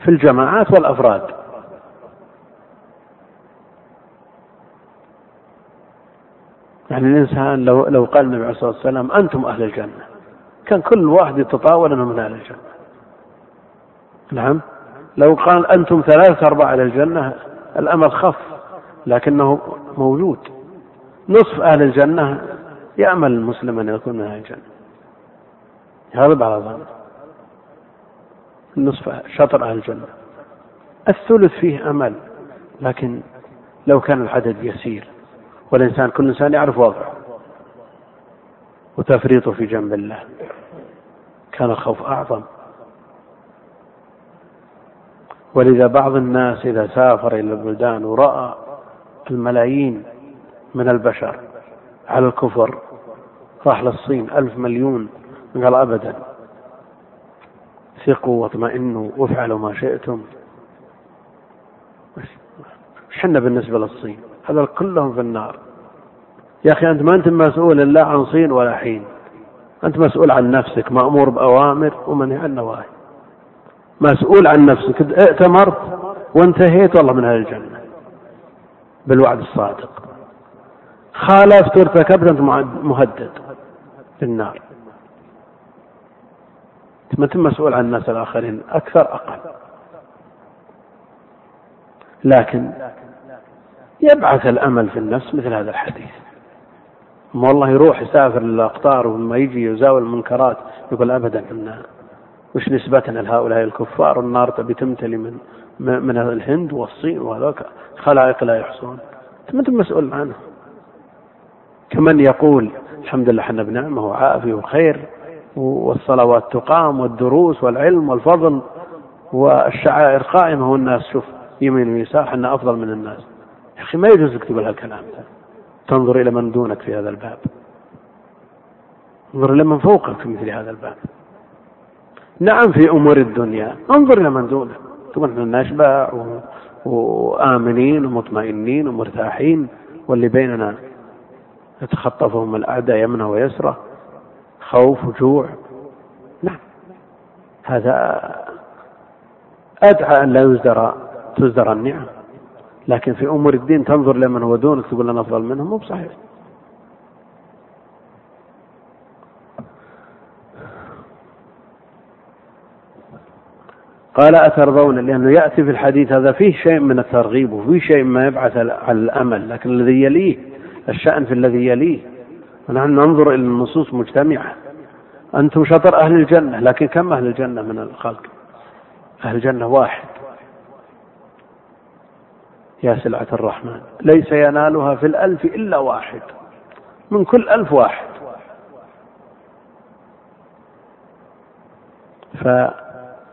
S1: في الجماعات والأفراد. يعني الإنسان لو لو قال النبي عليه الصلاة والسلام أنتم أهل الجنة. كان كل واحد يتطاول أنه من أهل الجنة. نعم. لو قال أنتم ثلاثة أرباع أهل الجنة الأمل خف. لكنه موجود. نصف أهل الجنة يأمل المسلم أن يكون من أهل الجنة. يغلب على ظنه نصف شطر أهل الجنة. الثلث فيه أمل لكن لو كان العدد يسير والإنسان كل إنسان يعرف وضعه. وتفريطه في جنب الله. كان الخوف أعظم. ولذا بعض الناس إذا سافر إلى البلدان ورأى الملايين من البشر على الكفر. راح للصين ألف مليون. قال أبدا. ثقوا واطمئنوا وافعلوا ما شئتم. حنا بالنسبة للصين. هذا كلهم في النار. يا أخي أنت ما أنت مسؤول لا عن صين ولا حين. أنت مسؤول عن نفسك. مأمور بأوامر ومنهي عن نواهي. مسؤول عن نفسك. ائتمرت وانتهيت والله من أهل الجنة. بالوعد الصادق. خالفت وارتكبت أنت مهدد بالنار ما أنت مسؤول عن الناس الآخرين أكثر أقل. لكن يبعث الأمل في النفس مثل هذا الحديث. ما والله يروح يسافر للأقطار ولما يجي يزاول المنكرات يقول أبدا إن وش نسبتنا لهؤلاء الكفار؟ النار تبي تمتلي من من الهند والصين وهذوك خلائق لا يحصون. ما أنت مسؤول عنه؟ كمن يقول الحمد لله إحنا بنعمة وعافية وخير والصلوات تقام والدروس والعلم والفضل والشعائر قائمة والناس شوف يمين ويسار إحنا أفضل من الناس. يا أخي ما يجوز تقول هالكلام تنظر إلى من دونك في هذا الباب. انظر إلى من فوقك في مثل هذا الباب. نعم في أمور الدنيا. انظر إلى من دونك. تقول إحنا نشبع و... وآمنين ومطمئنين ومرتاحين واللي بيننا يتخطفهم الأعداء يمنة ويسرة خوف وجوع. نعم. هذا أدعى أن لا يزدر تزدر النعم. لكن في أمور الدين تنظر لمن هو دونك تقول أنا أفضل منهم مو بصحيح. قال أترضون؟ لأنه يأتي في الحديث هذا فيه شيء من الترغيب وفيه شيء ما يبعث على الأمل لكن الذي يليه الشأن في الذي يليه. ونحن ننظر إلى النصوص مجتمعة. أنتم شطر أهل الجنة لكن كم أهل الجنة من الخلق؟ أهل الجنة واحد. يا سلعة الرحمن ليس ينالها في الألف إلا واحد. من كل ألف واحد.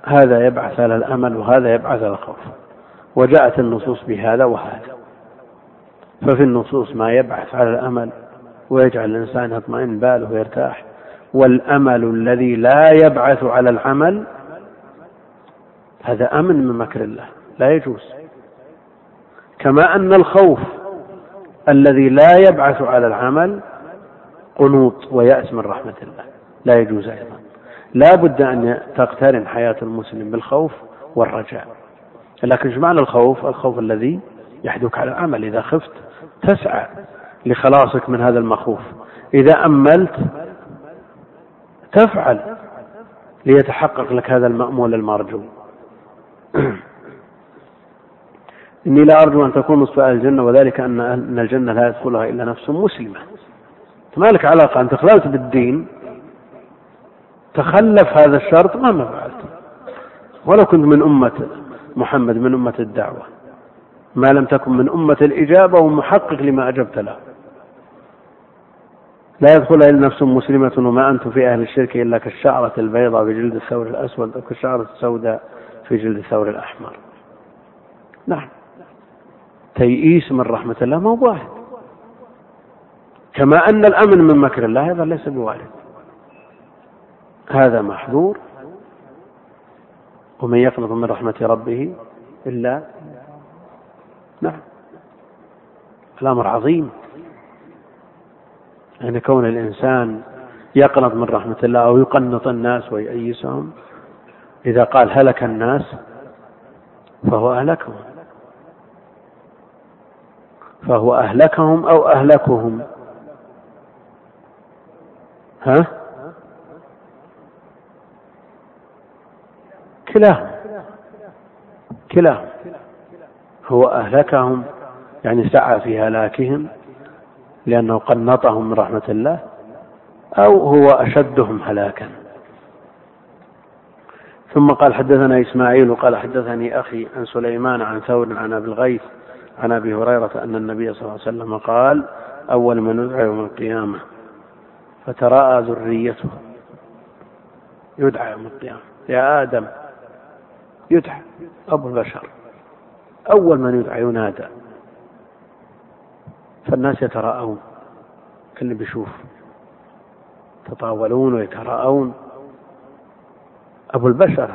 S1: فهذا يبعث على الأمل وهذا يبعث على الخوف. وجاءت النصوص بهذا وهذا. ففي النصوص ما يبعث على الأمل ويجعل الإنسان يطمئن باله ويرتاح. والأمل الذي لا يبعث على العمل هذا أمن من مكر الله. لا يجوز. كما أن الخوف الذي لا يبعث على العمل قنوط ويأس من رحمة الله. لا يجوز أيضا. لا بد أن تقترن حياة المسلم بالخوف والرجاء. لكن إيش معنى الخوف؟ الخوف الذي يحدك على العمل إذا خفت تسعى لخلاصك من هذا المخوف. إذا أملت تفعل ليتحقق لك هذا المأمول المرجو. إني لا أرجو أن تكون نصف أهل الجنة وذلك أن الجنة لا يدخلها إلا نفس مسلمة. ما لك علاقة أنت خللت بالدين تخلف هذا الشرط مهما فعلت ولو كنت من أمة محمد من أمة الدعوة. ما لم تكن من أمة الإجابة ومحقق لما أجبت له. لا يدخل إلا نفس مسلمة وما أنتم في أهل الشرك إلا كالشعرة البيضاء في جلد الثور الأسود أو كالشعرة السوداء في جلد الثور الأحمر. نعم. تيئيس من رحمة الله ما هو واحد. كما أن الأمن من مكر الله أيضا ليس بوارد. هذا محذور ومن يقنط من رحمة ربه إلا نعم. الأمر عظيم. يعني كون الإنسان يقنط من رحمة الله أو يقنط الناس ويأيسهم إذا قال هلك الناس فهو أهلكهم. فهو أهلكهم أو أهلكهم؟ ها؟ كلاهما كلاهما هو أهلكهم يعني سعى في هلاكهم لأنه قنطهم من رحمة الله أو هو أشدهم هلاكا. ثم قال حدثنا إسماعيل وقال حدثني أخي عن سليمان عن ثور عن أبي الغيث عن أبي هريرة أن النبي صلى الله عليه وسلم قال أول من يدعى يوم القيامة فتراءى ذريته. يدعى يوم القيامة. يا آدم يدعى أبو البشر. أول من يدعى ينادى. فالناس يتراءون. كل بيشوف. يتطاولون ويتراءون. أبو البشر.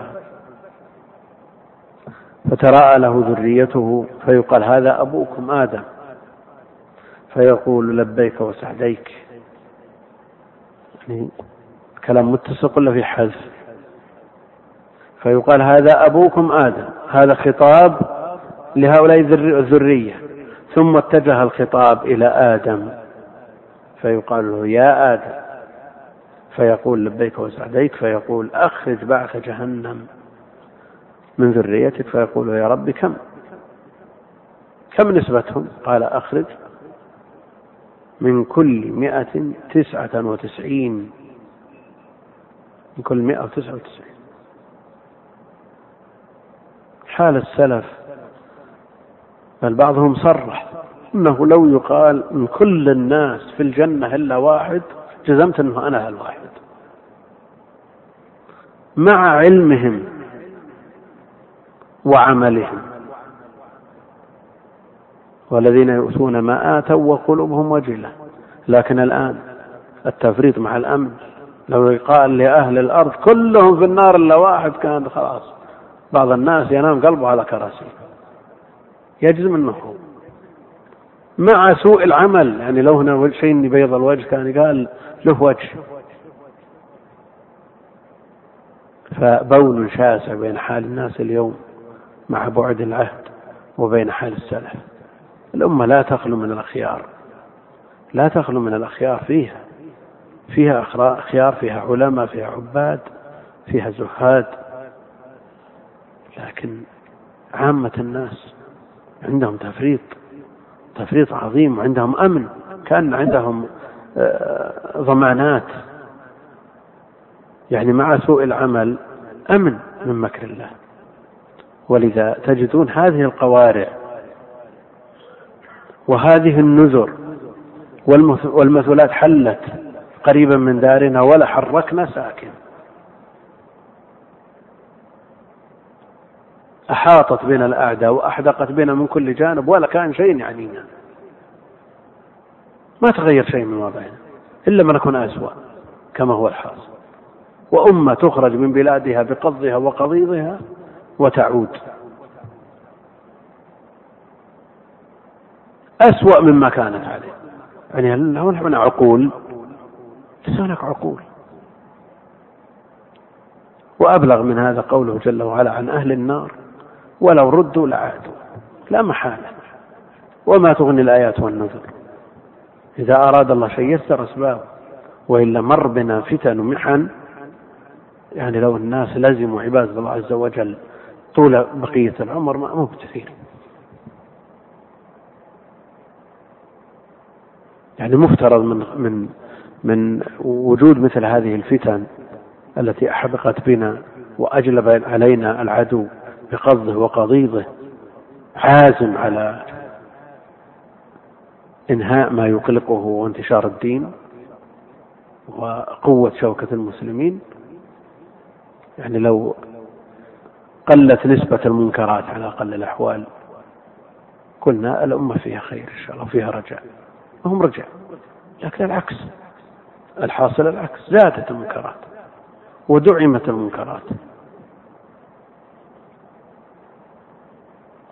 S1: فتراءى له ذريته. فيقال هذا أبوكم آدم. فيقول لبيك وسعديك. يعني كلام متسق ولا في حذف؟ فيقال هذا أبوكم آدم هذا خطاب لهؤلاء الذرية. ثم اتجه الخطاب إلى آدم فيقال له يا آدم. فيقول لبيك وسعديك فيقول أخرج بعث جهنم من ذريتك. فيقول يا رب كم؟ كم نسبتهم؟ قال أخرج من كل مئة تسعة وتسعين من كل مئة وتسعة وتسعين. حال السلف بل بعضهم صرح إنه لو يقال من كل الناس في الجنة إلا واحد جزمت إنه أنا الواحد مع علمهم وعملهم. والذين يؤتون ما آتوا وقلوبهم وجلة. لكن الآن التفريط مع الأمن لو يقال لأهل الأرض كلهم في النار إلا واحد كان خلاص. بعض الناس ينام قلبه على كراسي. يجزم أنه هو مع سوء العمل يعني لو هنا شيء بيض الوجه كان قال له وجه. فبون شاسع بين حال الناس اليوم مع بعد العهد وبين حال السلف. الأمة لا تخلو من الأخيار. لا تخلو من الأخيار فيها. فيها أخيار فيها علماء فيها عباد فيها زهاد. لكن عامة الناس عندهم تفريط تفريط عظيم وعندهم أمن كأن عندهم آه، ضمانات. يعني مع سوء العمل أمن من مكر الله. ولذا تجدون هذه القوارع وهذه النذر والمثلات حلت قريبا من دارنا ولا حركنا ساكن. أحاطت بنا الأعداء وأحدقت بنا من كل جانب ولا كان شيء يعنينا ما تغير شيء من وضعنا إلا ما نكون أسوأ كما هو الحاصل وأمة تخرج من بلادها بقضها وقضيضها وتعود. أسوأ مما كانت عليه. يعني هل هنا عقول؟ ليس هناك عقول. وأبلغ من هذا قوله جل وعلا عن أهل النار. ولو ردوا لعادوا. لا محالة. وما تغني الآيات والنذر. إذا أراد الله شيء يسر أسبابه وإلا مر بنا فتن ومحن يعني لو الناس لزموا عبادة الله عز وجل طول بقية العمر ما مو بكثير يعني مفترض من من من وجود مثل هذه الفتن التي أحبقت بنا وأجلب علينا العدو. بقضه وقضيضه عازم على إنهاء ما يقلقه وانتشار الدين وقوة شوكة المسلمين. يعني لو قلت نسبة المنكرات على أقل الأحوال قلنا الأمة فيها خير إن شاء الله وفيها رجاء. هم رجاء لكن العكس الحاصل العكس زادت المنكرات ودعمت المنكرات.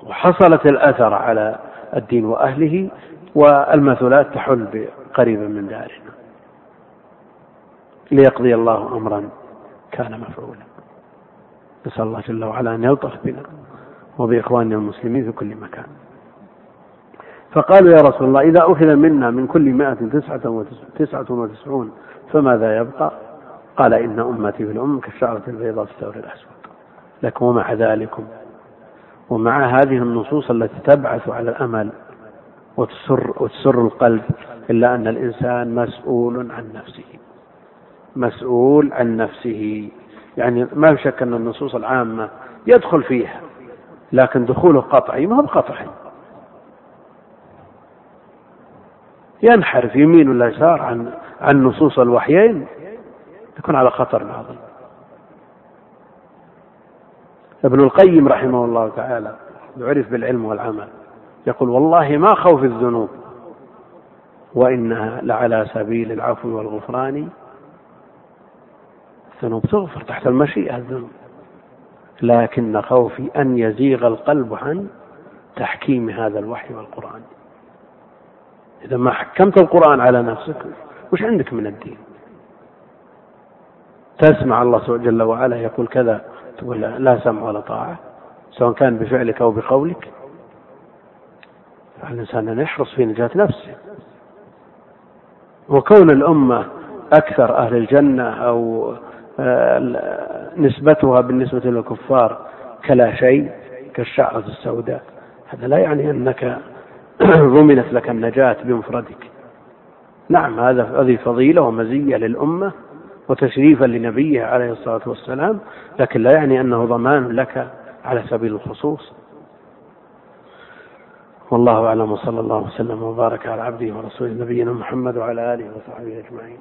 S1: وحصلت الأثر على الدين وأهله والمثلات تحل قريبا من دارنا. ليقضي الله أمرا كان مفعولا. نسأل الله جل وعلا أن يلطف بنا وبإخواننا المسلمين في كل مكان. فقالوا يا رسول الله إذا أخذ منا من كل مائة تسعة, تسعة وتسعون فماذا يبقى؟ قال إن أمتي في الأم كالشعرة البيضاء في الثور الأسود. لكن ومع ذلكم ومع هذه النصوص التي تبعث على الأمل وتسر, وتسر القلب إلا أن الإنسان مسؤول عن نفسه. مسؤول عن نفسه. يعني ما شك أن النصوص العامة يدخل فيها لكن دخوله قطعي ما هو بقطعي. ينحرف يمين ولا يسار عن عن نصوص الوحيين يكون على خطر عظيم. ابن القيم رحمه الله تعالى يعرف بالعلم والعمل يقول والله ما خوف الذنوب وإنها لعلى سبيل العفو والغفران. الذنوب تغفر تحت المشيئة الذنوب. لكن خوفي أن يزيغ القلب عن تحكيم هذا الوحي والقرآن. إذا ما حكمت القرآن على نفسك وش عندك من الدين؟ تسمع الله جل وعلا يقول كذا تقول لا سمع ولا طاعة؟ سواء كان بفعلك أو بقولك. الإنسان أن يحرص في نجاة نفسه. وكون الأمة أكثر أهل الجنة أو آه، نسبتها بالنسبة للكفار كلا شيء كالشعرة السوداء هذا لا يعني أنك ضمنت لك النجاة بمفردك. نعم هذا هذه فضيلة ومزية للأمة وتشريفا لنبيه عليه الصلاة والسلام لكن لا يعني أنه ضمان لك على سبيل الخصوص. والله أعلم وصلى الله وسلم وبارك على عبده ورسوله نبينا محمد وعلى آله وصحبه أجمعين.